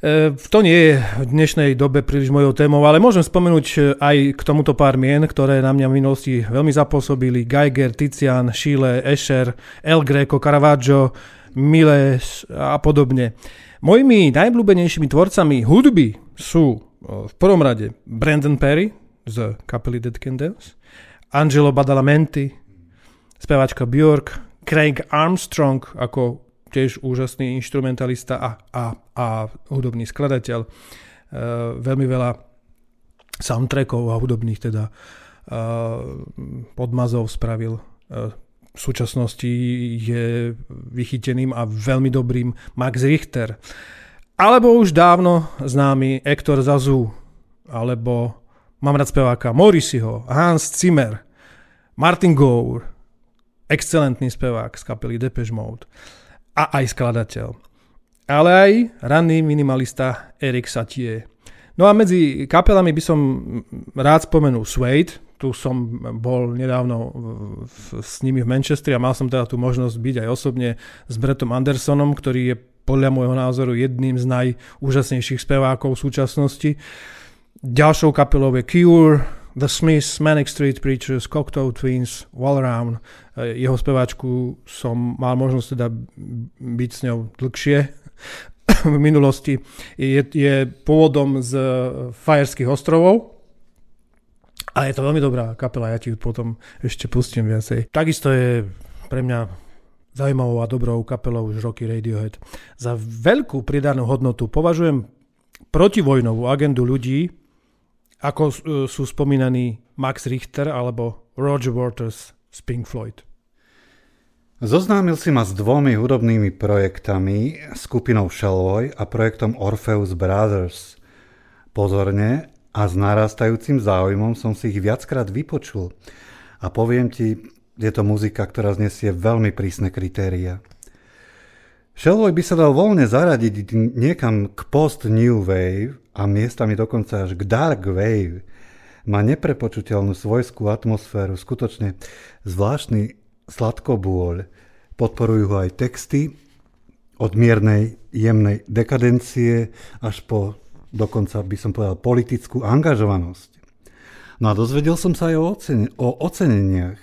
E, to nie je v dnešnej dobe príliš mojou témou, ale môžem spomenúť e, aj k tomuto pár mien, ktoré na mňa v minulosti veľmi zapôsobili. Geiger, Tizian, Schiele, Escher, El Greco, Caravaggio, Miles a podobne. Mojimi najblúbenejšími tvorcami hudby sú v prvom rade Brandon Perry z kapely Dead Candles, Angelo Badalamenti, speváčka Björk, Craig Armstrong ako tiež úžasný instrumentalista a, a, a hudobný skladateľ. E, veľmi veľa soundtrackov a hudobných teda e, podmazov spravil. E, v súčasnosti je vychyteným a veľmi dobrým Max Richter. Alebo už dávno známy Hector Zazu, alebo mám rád speváka Morrisseyho, Hans Zimmer, Martin Gore, excelentný spevák z kapely Depeche Mode a aj skladateľ. Ale aj ranný minimalista Erik Satie. No a medzi kapelami by som rád spomenul Suede, tu som bol nedávno s nimi v Manchestri a mal som teda tú možnosť byť aj osobne s Bretom Andersonom, ktorý je podľa môjho názoru jedným z najúžasnejších spevákov v súčasnosti. Ďalšou kapelou je Cure, The Smiths, Manic Street Preachers, Cocteau Twins, Wall. E, jeho speváčku som mal možnosť teda byť s ňou dlhšie v minulosti. Je, je pôvodom z Fajerských ostrovov, a je to veľmi dobrá kapela, ja ti potom ešte pustím viacej. Takisto je pre mňa zaujímavou a dobrou kapelou už roky Radiohead. Za veľkú pridanú hodnotu považujem protivojnovú agendu ľudí, ako e, sú spomínaní Max Richter alebo Roger Waters z Pink Floyd. Zoznámil si ma s dvomi hudobnými projektami, skupinou Shellboy a projektom Orpheus Brothers. Pozorne a s narastajúcim záujmom som si ich viackrát vypočul. A poviem ti, je to muzika, ktorá znesie veľmi prísne kritéria. Shellboy by sa dal voľne zaradiť niekam k post-new wave a miestami dokonca až k dark wave. Má neprepočuteľnú svojskú atmosféru, skutočne zvláštny sladkobôľ. Podporujú ho aj texty od miernej, jemnej dekadencie až po dokonca by som povedal politickú angažovanosť. No a dozvedel som sa aj o, ocen- o oceneniach.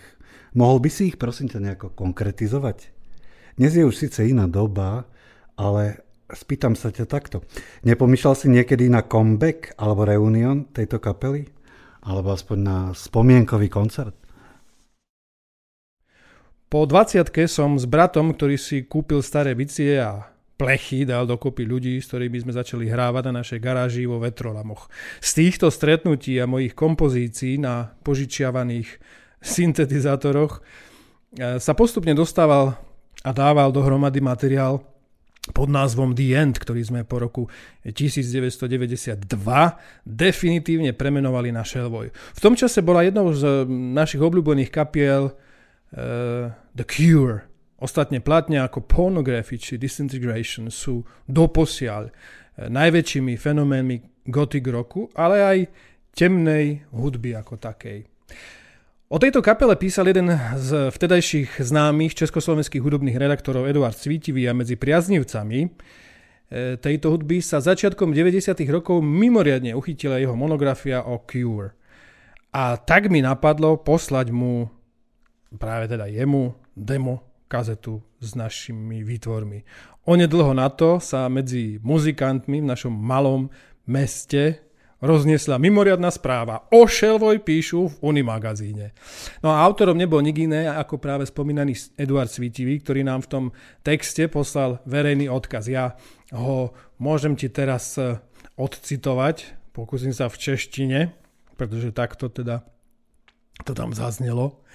Mohol by si ich prosím ťa nejako konkretizovať? Dnes je už síce iná doba, ale spýtam sa ťa takto. Nepomýšľal si niekedy na comeback alebo reunion tejto kapely? Alebo aspoň na spomienkový koncert? Po 20 som s bratom, ktorý si kúpil staré bicie a plechy dal dokopy ľudí, s ktorými sme začali hrávať na našej garáži vo Vetrolamoch. Z týchto stretnutí a mojich kompozícií na požičiavaných syntetizátoroch eh, sa postupne dostával a dával dohromady materiál pod názvom The End, ktorý sme po roku 1992 definitívne premenovali na Shellboy. V tom čase bola jednou z našich obľúbených kapiel The Cure. Ostatne platne ako Pornography či Disintegration sú doposiaľ uh, najväčšími fenoménmi gothic roku, ale aj temnej hudby ako takej. O tejto kapele písal jeden z vtedajších známych československých hudobných redaktorov Eduard Svítivý a medzi priaznivcami e, tejto hudby sa začiatkom 90. rokov mimoriadne uchytila jeho monografia o Cure. A tak mi napadlo poslať mu, práve teda jemu, demo kazetu s našimi výtvormi. Onedlho na to sa medzi muzikantmi v našom malom meste rozniesla mimoriadná správa. O Šelvoj píšu v Unimagazíne. No a autorom nebol nik iné ako práve spomínaný Eduard Svítivý, ktorý nám v tom texte poslal verejný odkaz. Ja ho môžem ti teraz e, odcitovať, pokúsim sa v češtine, pretože takto teda to tam zaznelo.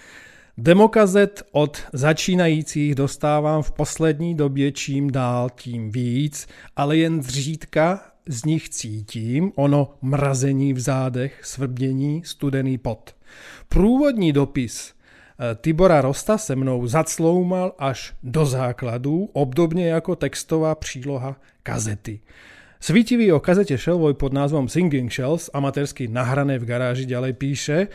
Demokazet od začínajících dostávám v poslední době čím dál tím víc, ale jen zřídka z nich cítím ono mrazení v zádech, svrbnění, studený pot. Průvodní dopis eh, Tibora Rosta se mnou zacloumal až do základů, obdobně jako textová příloha kazety. Svítivý o kazete Shellboy pod názvom Singing Shells, amatérsky nahrané v garáži, ďalej píše,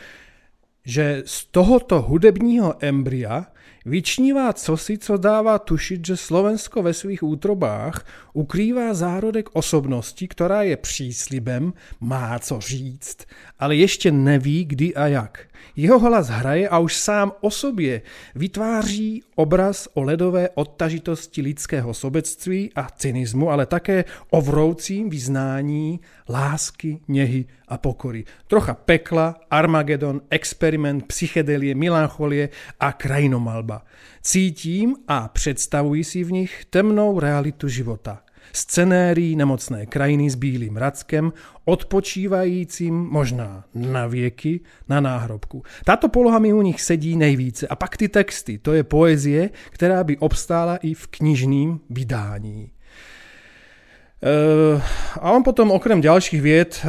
že z tohoto hudebního embria vyčnívá cosi, co dává tušiť, že Slovensko ve svých útrobách ukrývá zárodek osobnosti, ktorá je příslibem, má co říct, ale ještě neví, kdy a jak. Jeho hlas hraje a už sám o sobě vytváří obraz o ledové odtažitosti lidského sobectví a cynismu, ale také o vroucím vyznání lásky, nehy a pokory. Trocha pekla, Armagedon, experiment, psychedelie, melancholie a krajinomalba. Cítím a představuji si v nich temnou realitu života – scenérií nemocné krajiny s bílým rackem, odpočívajícím možná na vieky na náhrobku. Táto poloha mi u nich sedí nejvíce. A pak ty texty, to je poezie, která by obstála i v knižným vydání. Uh, a on potom okrem ďalších vied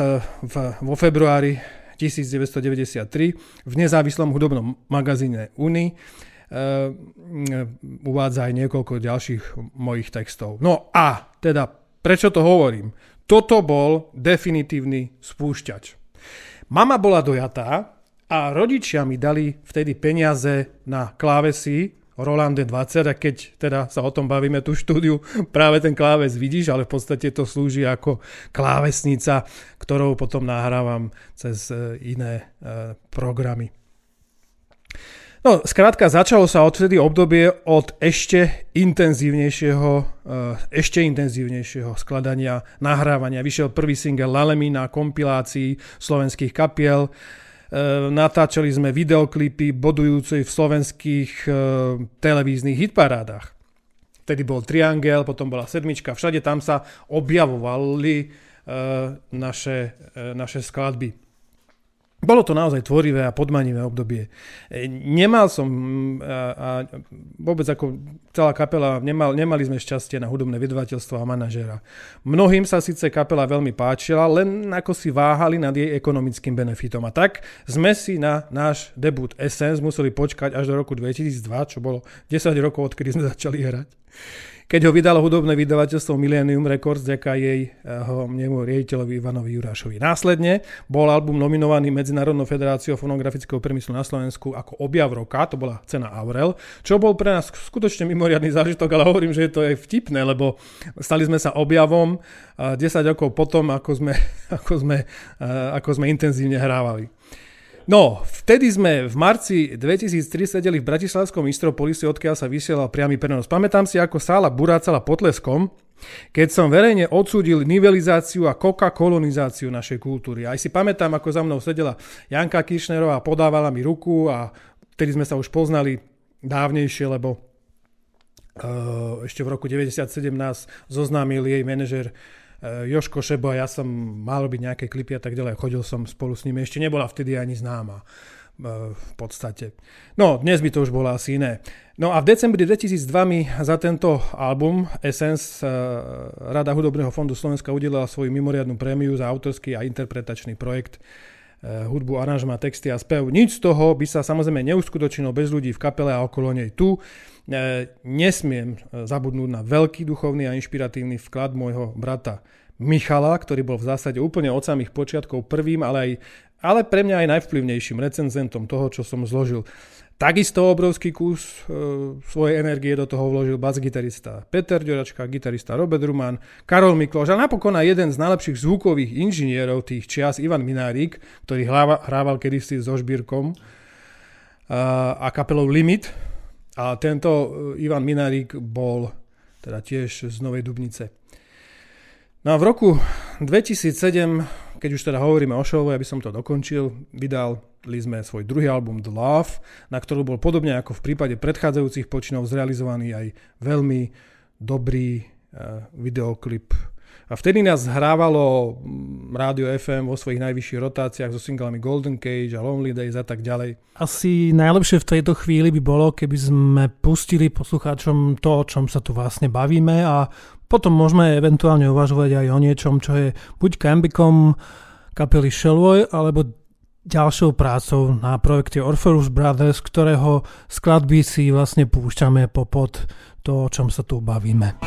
v, vo februári 1993 v nezávislom hudobnom magazíne Uni uvádza aj niekoľko ďalších mojich textov. No a teda, prečo to hovorím? Toto bol definitívny spúšťač. Mama bola dojatá a rodičia mi dali vtedy peniaze na klávesy Rolande 20 a keď teda sa o tom bavíme tú štúdiu, (laughs) práve ten kláves vidíš, ale v podstate to slúži ako klávesnica, ktorou potom nahrávam cez e, iné e, programy. No, skrátka, začalo sa odtedy obdobie od ešte intenzívnejšieho, eh, ešte intenzívnejšieho skladania, nahrávania. Vyšiel prvý single Lalemi na kompilácii slovenských kapiel. Eh, natáčali sme videoklipy bodujúce v slovenských eh, televíznych hitparádach. Vtedy bol Triangel, potom bola sedmička, všade tam sa objavovali naše, naše skladby. Bolo to naozaj tvorivé a podmanivé obdobie. E, nemal som, a, a vôbec ako celá kapela, nemal, nemali sme šťastie na hudobné vydavateľstvo a manažera. Mnohým sa síce kapela veľmi páčila, len ako si váhali nad jej ekonomickým benefitom. A tak sme si na náš debut Essence museli počkať až do roku 2002, čo bolo 10 rokov, odkedy sme (laughs) začali hrať keď ho vydalo hudobné vydavateľstvo Millennium Records ďaká jej ho, nemu riaditeľovi Ivanovi Jurášovi. Následne bol album nominovaný Medzinárodnou federáciou fonografického priemyslu na Slovensku ako objav roka, to bola cena Aurel, čo bol pre nás skutočne mimoriadný zážitok, ale hovorím, že je to aj vtipné, lebo stali sme sa objavom 10 rokov potom, ako sme, (laughs) ako sme, ako sme intenzívne hrávali. No, vtedy sme v marci 2003 sedeli v Bratislavskom Istropolisi, odkiaľ sa vysielal priamy prenos. Pamätám si, ako sála burácala potleskom, keď som verejne odsúdil nivelizáciu a koka-kolonizáciu našej kultúry. Aj si pamätám, ako za mnou sedela Janka Kiršnerová podávala mi ruku a vtedy sme sa už poznali dávnejšie, lebo uh, ešte v roku 97 nás zoznámil jej manažer Eh, Joško Šebo a ja som mal byť nejaké klipy a tak ďalej. Chodil som spolu s nimi. Ešte nebola vtedy ani známa eh, v podstate. No, dnes by to už bolo asi iné. No a v decembri 2002 mi za tento album Essence eh, Rada hudobného fondu Slovenska udelila svoju mimoriadnu prémiu za autorský a interpretačný projekt hudbu, aranžma, texty a spev. Nič z toho by sa samozrejme neuskutočnilo bez ľudí v kapele a okolo nej tu. E, nesmiem e, zabudnúť na veľký duchovný a inšpiratívny vklad môjho brata Michala, ktorý bol v zásade úplne od samých počiatkov prvým, ale, aj, ale pre mňa aj najvplyvnejším recenzentom toho, čo som zložil. Takisto obrovský kus e, svojej energie do toho vložil bas-gitarista Peter Ďoračka, gitarista Robert Ruman, Karol Mikloš a napokon aj jeden z najlepších zvukových inžinierov tých čias, Ivan Minárik, ktorý hrával kedysi so Žbírkom a, a kapelou Limit, a tento e, Ivan Minarík bol teda tiež z Novej Dubnice. No a v roku 2007, keď už teda hovoríme o show, aby som to dokončil, vydali sme svoj druhý album The Love, na ktorú bol podobne ako v prípade predchádzajúcich počinov zrealizovaný aj veľmi dobrý uh, videoklip a vtedy nás hrávalo mm, rádio FM vo svojich najvyšších rotáciách so singlami Golden Cage a Lonely Days a tak ďalej. Asi najlepšie v tejto chvíli by bolo, keby sme pustili poslucháčom to, o čom sa tu vlastne bavíme a potom môžeme eventuálne uvažovať aj o niečom, čo je buď Cambicom kapely Shellboy, alebo ďalšou prácou na projekte Orpheus Brothers, ktorého skladby si vlastne púšťame popod to, o čom sa tu bavíme.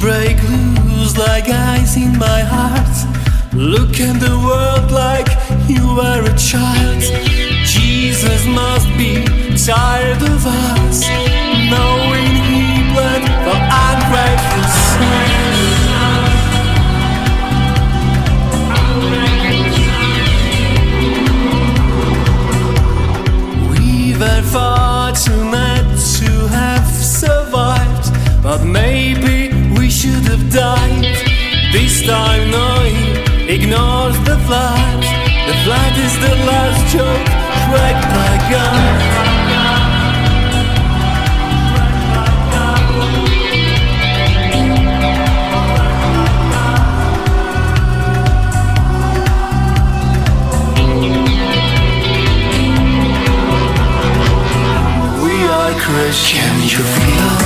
Shoot like ice in my heart. Look at the world like you were a child. Jesus must be tired of us, knowing He bled for ungrateful sins. We were far too mad to have survived, but maybe died. This time no he ignores the flat. The flat is the last joke Shrek forgot. Can you feel?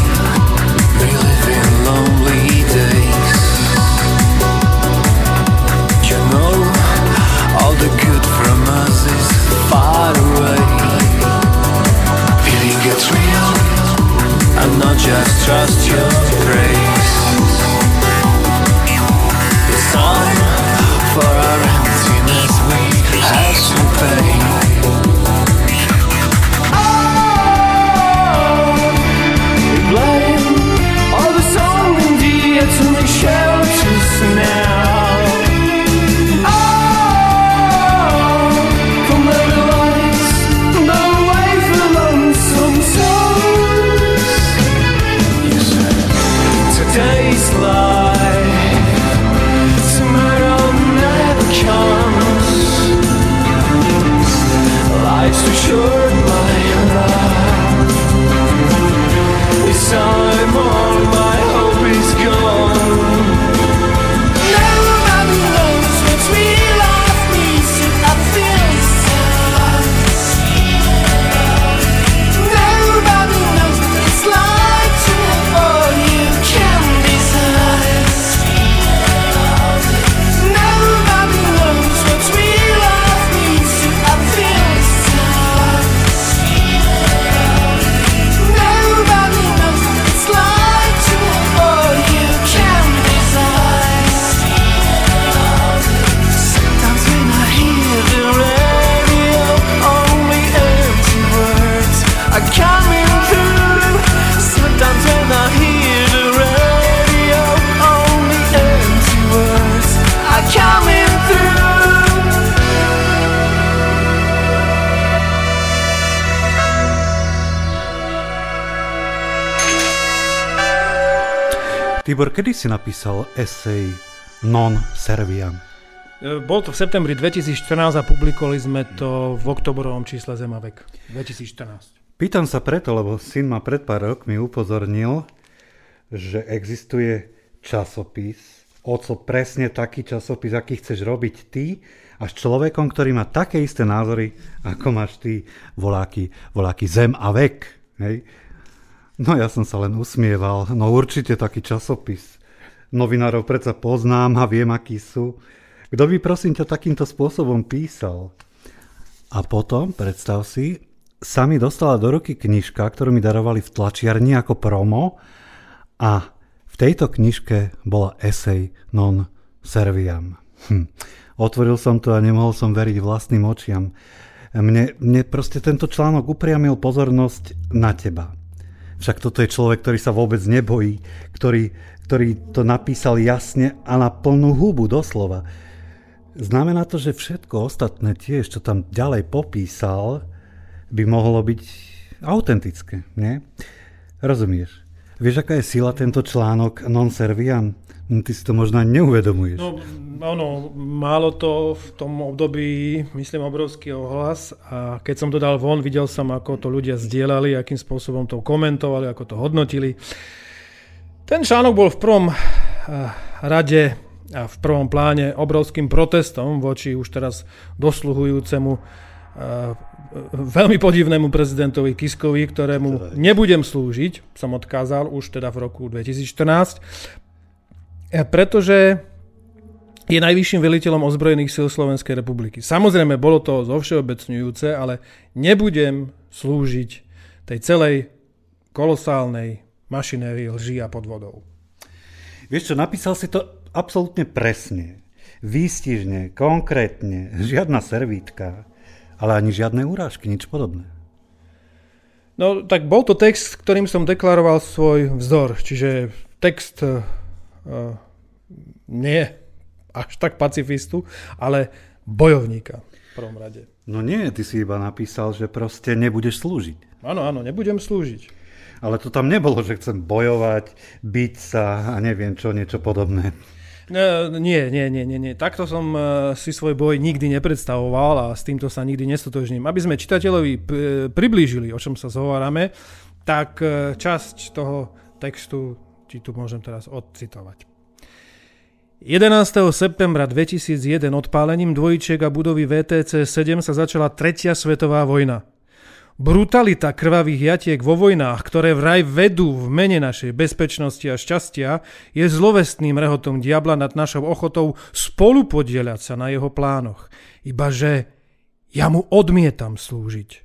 Tibor, kedy si napísal esej Non Serviam? E, Bol to v septembri 2014 a publikovali sme to v oktobrovom čísle Zemavek 2014. Pýtam sa preto, lebo syn ma pred pár rokmi upozornil, že existuje časopis, oco presne taký časopis, aký chceš robiť ty, a s človekom, ktorý má také isté názory, ako máš ty, voláky, voláky zem a vek. Hej? No ja som sa len usmieval, no určite taký časopis. Novinárov predsa poznám a viem, akí sú. Kto by prosím ťa takýmto spôsobom písal? A potom, predstav si, sa mi dostala do ruky knižka, ktorú mi darovali v tlačiarni ako promo a v tejto knižke bola esej non serviam. Hm. Otvoril som to a nemohol som veriť vlastným očiam. Mne, mne proste tento článok upriamil pozornosť na teba. Však toto je človek, ktorý sa vôbec nebojí, ktorý, ktorý to napísal jasne a na plnú hubu doslova. Znamená to, že všetko ostatné tiež, čo tam ďalej popísal, by mohlo byť autentické, nie? Rozumieš? Vieš, aká je sila tento článok non serviam? Hm, Ty si to možno neuvedomuješ. No, ono, málo to v tom období, myslím, obrovský ohlas a keď som to dal von, videl som, ako to ľudia zdieľali, akým spôsobom to komentovali, ako to hodnotili. Ten článok bol v prvom eh, rade a v prvom pláne obrovským protestom voči už teraz dosluhujúcemu veľmi podivnému prezidentovi Kiskovi, ktorému nebudem slúžiť, som odkázal už teda v roku 2014, eh, pretože je najvyšším veliteľom ozbrojených síl Slovenskej republiky. Samozrejme, bolo to zovšeobecňujúce, ale nebudem slúžiť tej celej kolosálnej mašinérii lží a podvodov. Vieš čo, napísal si to absolútne presne. Výstižne, konkrétne, žiadna servítka, ale ani žiadne urážky, nič podobné. No tak bol to text, ktorým som deklaroval svoj vzdor, čiže text uh, nie až tak pacifistu, ale bojovníka v prvom rade. No nie, ty si iba napísal, že proste nebudeš slúžiť. Áno, áno, nebudem slúžiť. Ale to tam nebolo, že chcem bojovať, byť sa a neviem čo, niečo podobné. Nie, nie, nie, nie, nie. Takto som e, si svoj boj nikdy nepredstavoval a s týmto sa nikdy nestotožním. Aby sme čitateľovi priblížili, o čom sa zhovárame, tak e, časť toho textu ti tu môžem teraz odcitovať. 11. septembra 2001 odpálením dvojčiek a budovy VTC 7 sa začala tretia svetová vojna. Brutalita krvavých jatiek vo vojnách, ktoré vraj vedú v mene našej bezpečnosti a šťastia, je zlovestným rehotom diabla nad našou ochotou spolupodieľať sa na jeho plánoch. Ibaže ja mu odmietam slúžiť.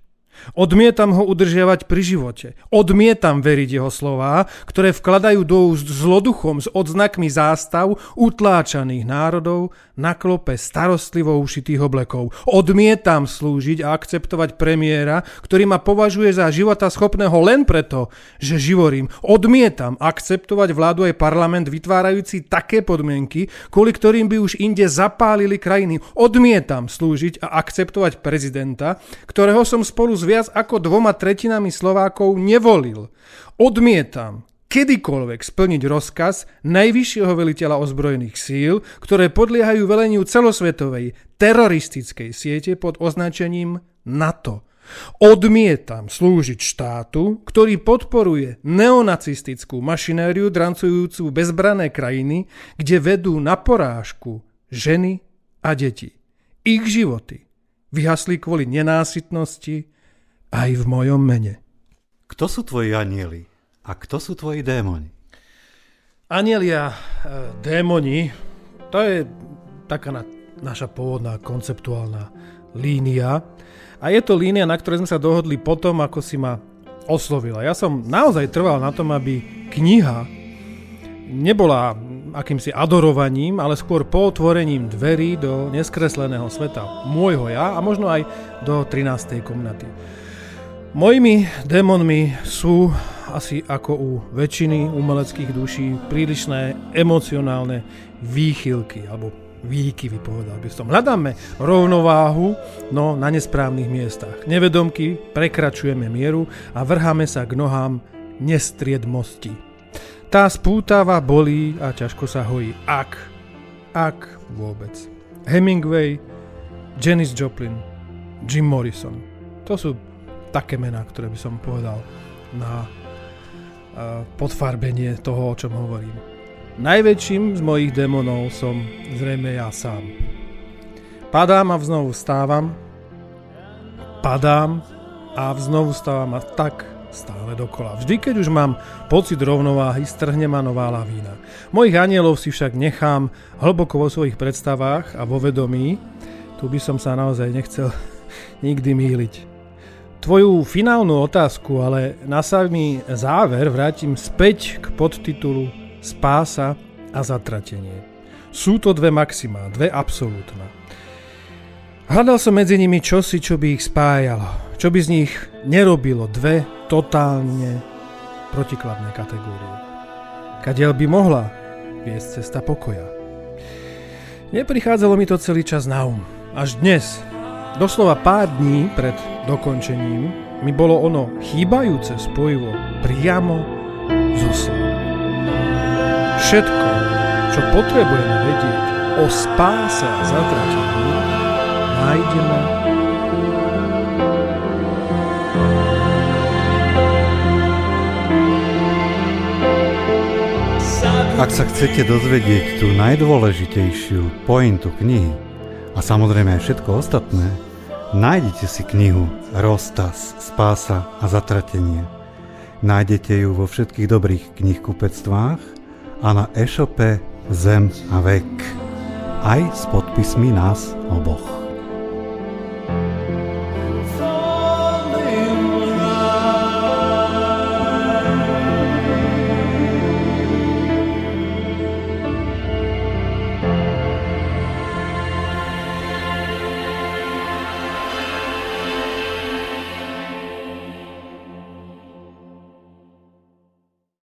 Odmietam ho udržiavať pri živote. Odmietam veriť jeho slová, ktoré vkladajú do úst zloduchom s odznakmi zástav utláčaných národov na klope starostlivo ušitých oblekov. Odmietam slúžiť a akceptovať premiéra, ktorý ma považuje za života schopného len preto, že živorím. Odmietam akceptovať vládu aj parlament vytvárajúci také podmienky, kvôli ktorým by už inde zapálili krajiny. Odmietam slúžiť a akceptovať prezidenta, ktorého som spolu s viac ako dvoma tretinami Slovákov nevolil. Odmietam kedykoľvek splniť rozkaz najvyššieho veliteľa ozbrojených síl, ktoré podliehajú veleniu celosvetovej teroristickej siete pod označením NATO. Odmietam slúžiť štátu, ktorý podporuje neonacistickú mašinériu drancujúcu bezbrané krajiny, kde vedú na porážku ženy a deti. Ich životy vyhasli kvôli nenásytnosti, aj v mojom mene. Kto sú tvoji anieli a kto sú tvoji démoni? Anielia, e, démoni, to je taká na, naša pôvodná konceptuálna línia. A je to línia, na ktorej sme sa dohodli potom, ako si ma oslovila. Ja som naozaj trval na tom, aby kniha nebola akýmsi adorovaním, ale skôr potvorením dverí do neskresleného sveta môjho ja a možno aj do 13. komnaty. Mojimi démonmi sú asi ako u väčšiny umeleckých duší prílišné emocionálne výchylky alebo výkyvy, povedal by som. Hľadáme rovnováhu, no na nesprávnych miestach. Nevedomky prekračujeme mieru a vrháme sa k nohám nestriedmosti. Tá spútava bolí a ťažko sa hojí. Ak, ak vôbec. Hemingway, Janis Joplin, Jim Morrison. To sú také mená, ktoré by som povedal na podfarbenie toho, o čom hovorím. Najväčším z mojich démonov som zrejme ja sám. Padám a znovu stávam, padám a znovu stávam a tak stále dokola. Vždy, keď už mám pocit rovnováhy, strhne ma nová lavína. Mojich anielov si však nechám hlboko vo svojich predstavách a vo vedomí. Tu by som sa naozaj nechcel (laughs) nikdy míliť tvoju finálnu otázku, ale na samý záver vrátim späť k podtitulu Spása a zatratenie. Sú to dve maxima, dve absolútna. Hľadal som medzi nimi čosi, čo by ich spájalo, čo by z nich nerobilo dve totálne protikladné kategórie. Kadiaľ by mohla viesť cesta pokoja. Neprichádzalo mi to celý čas na um. Až dnes, Doslova pár dní pred dokončením mi bolo ono chýbajúce spojivo priamo zo Všetko, čo potrebujeme vedieť o spáse a zatratení, nájdeme Ak sa chcete dozvedieť tú najdôležitejšiu pointu knihy, a samozrejme aj všetko ostatné, nájdete si knihu Roztas, Spása a Zatratenie. Nájdete ju vo všetkých dobrých knihkupectvách a na e-shope Zem a vek. Aj s podpismi nás oboch.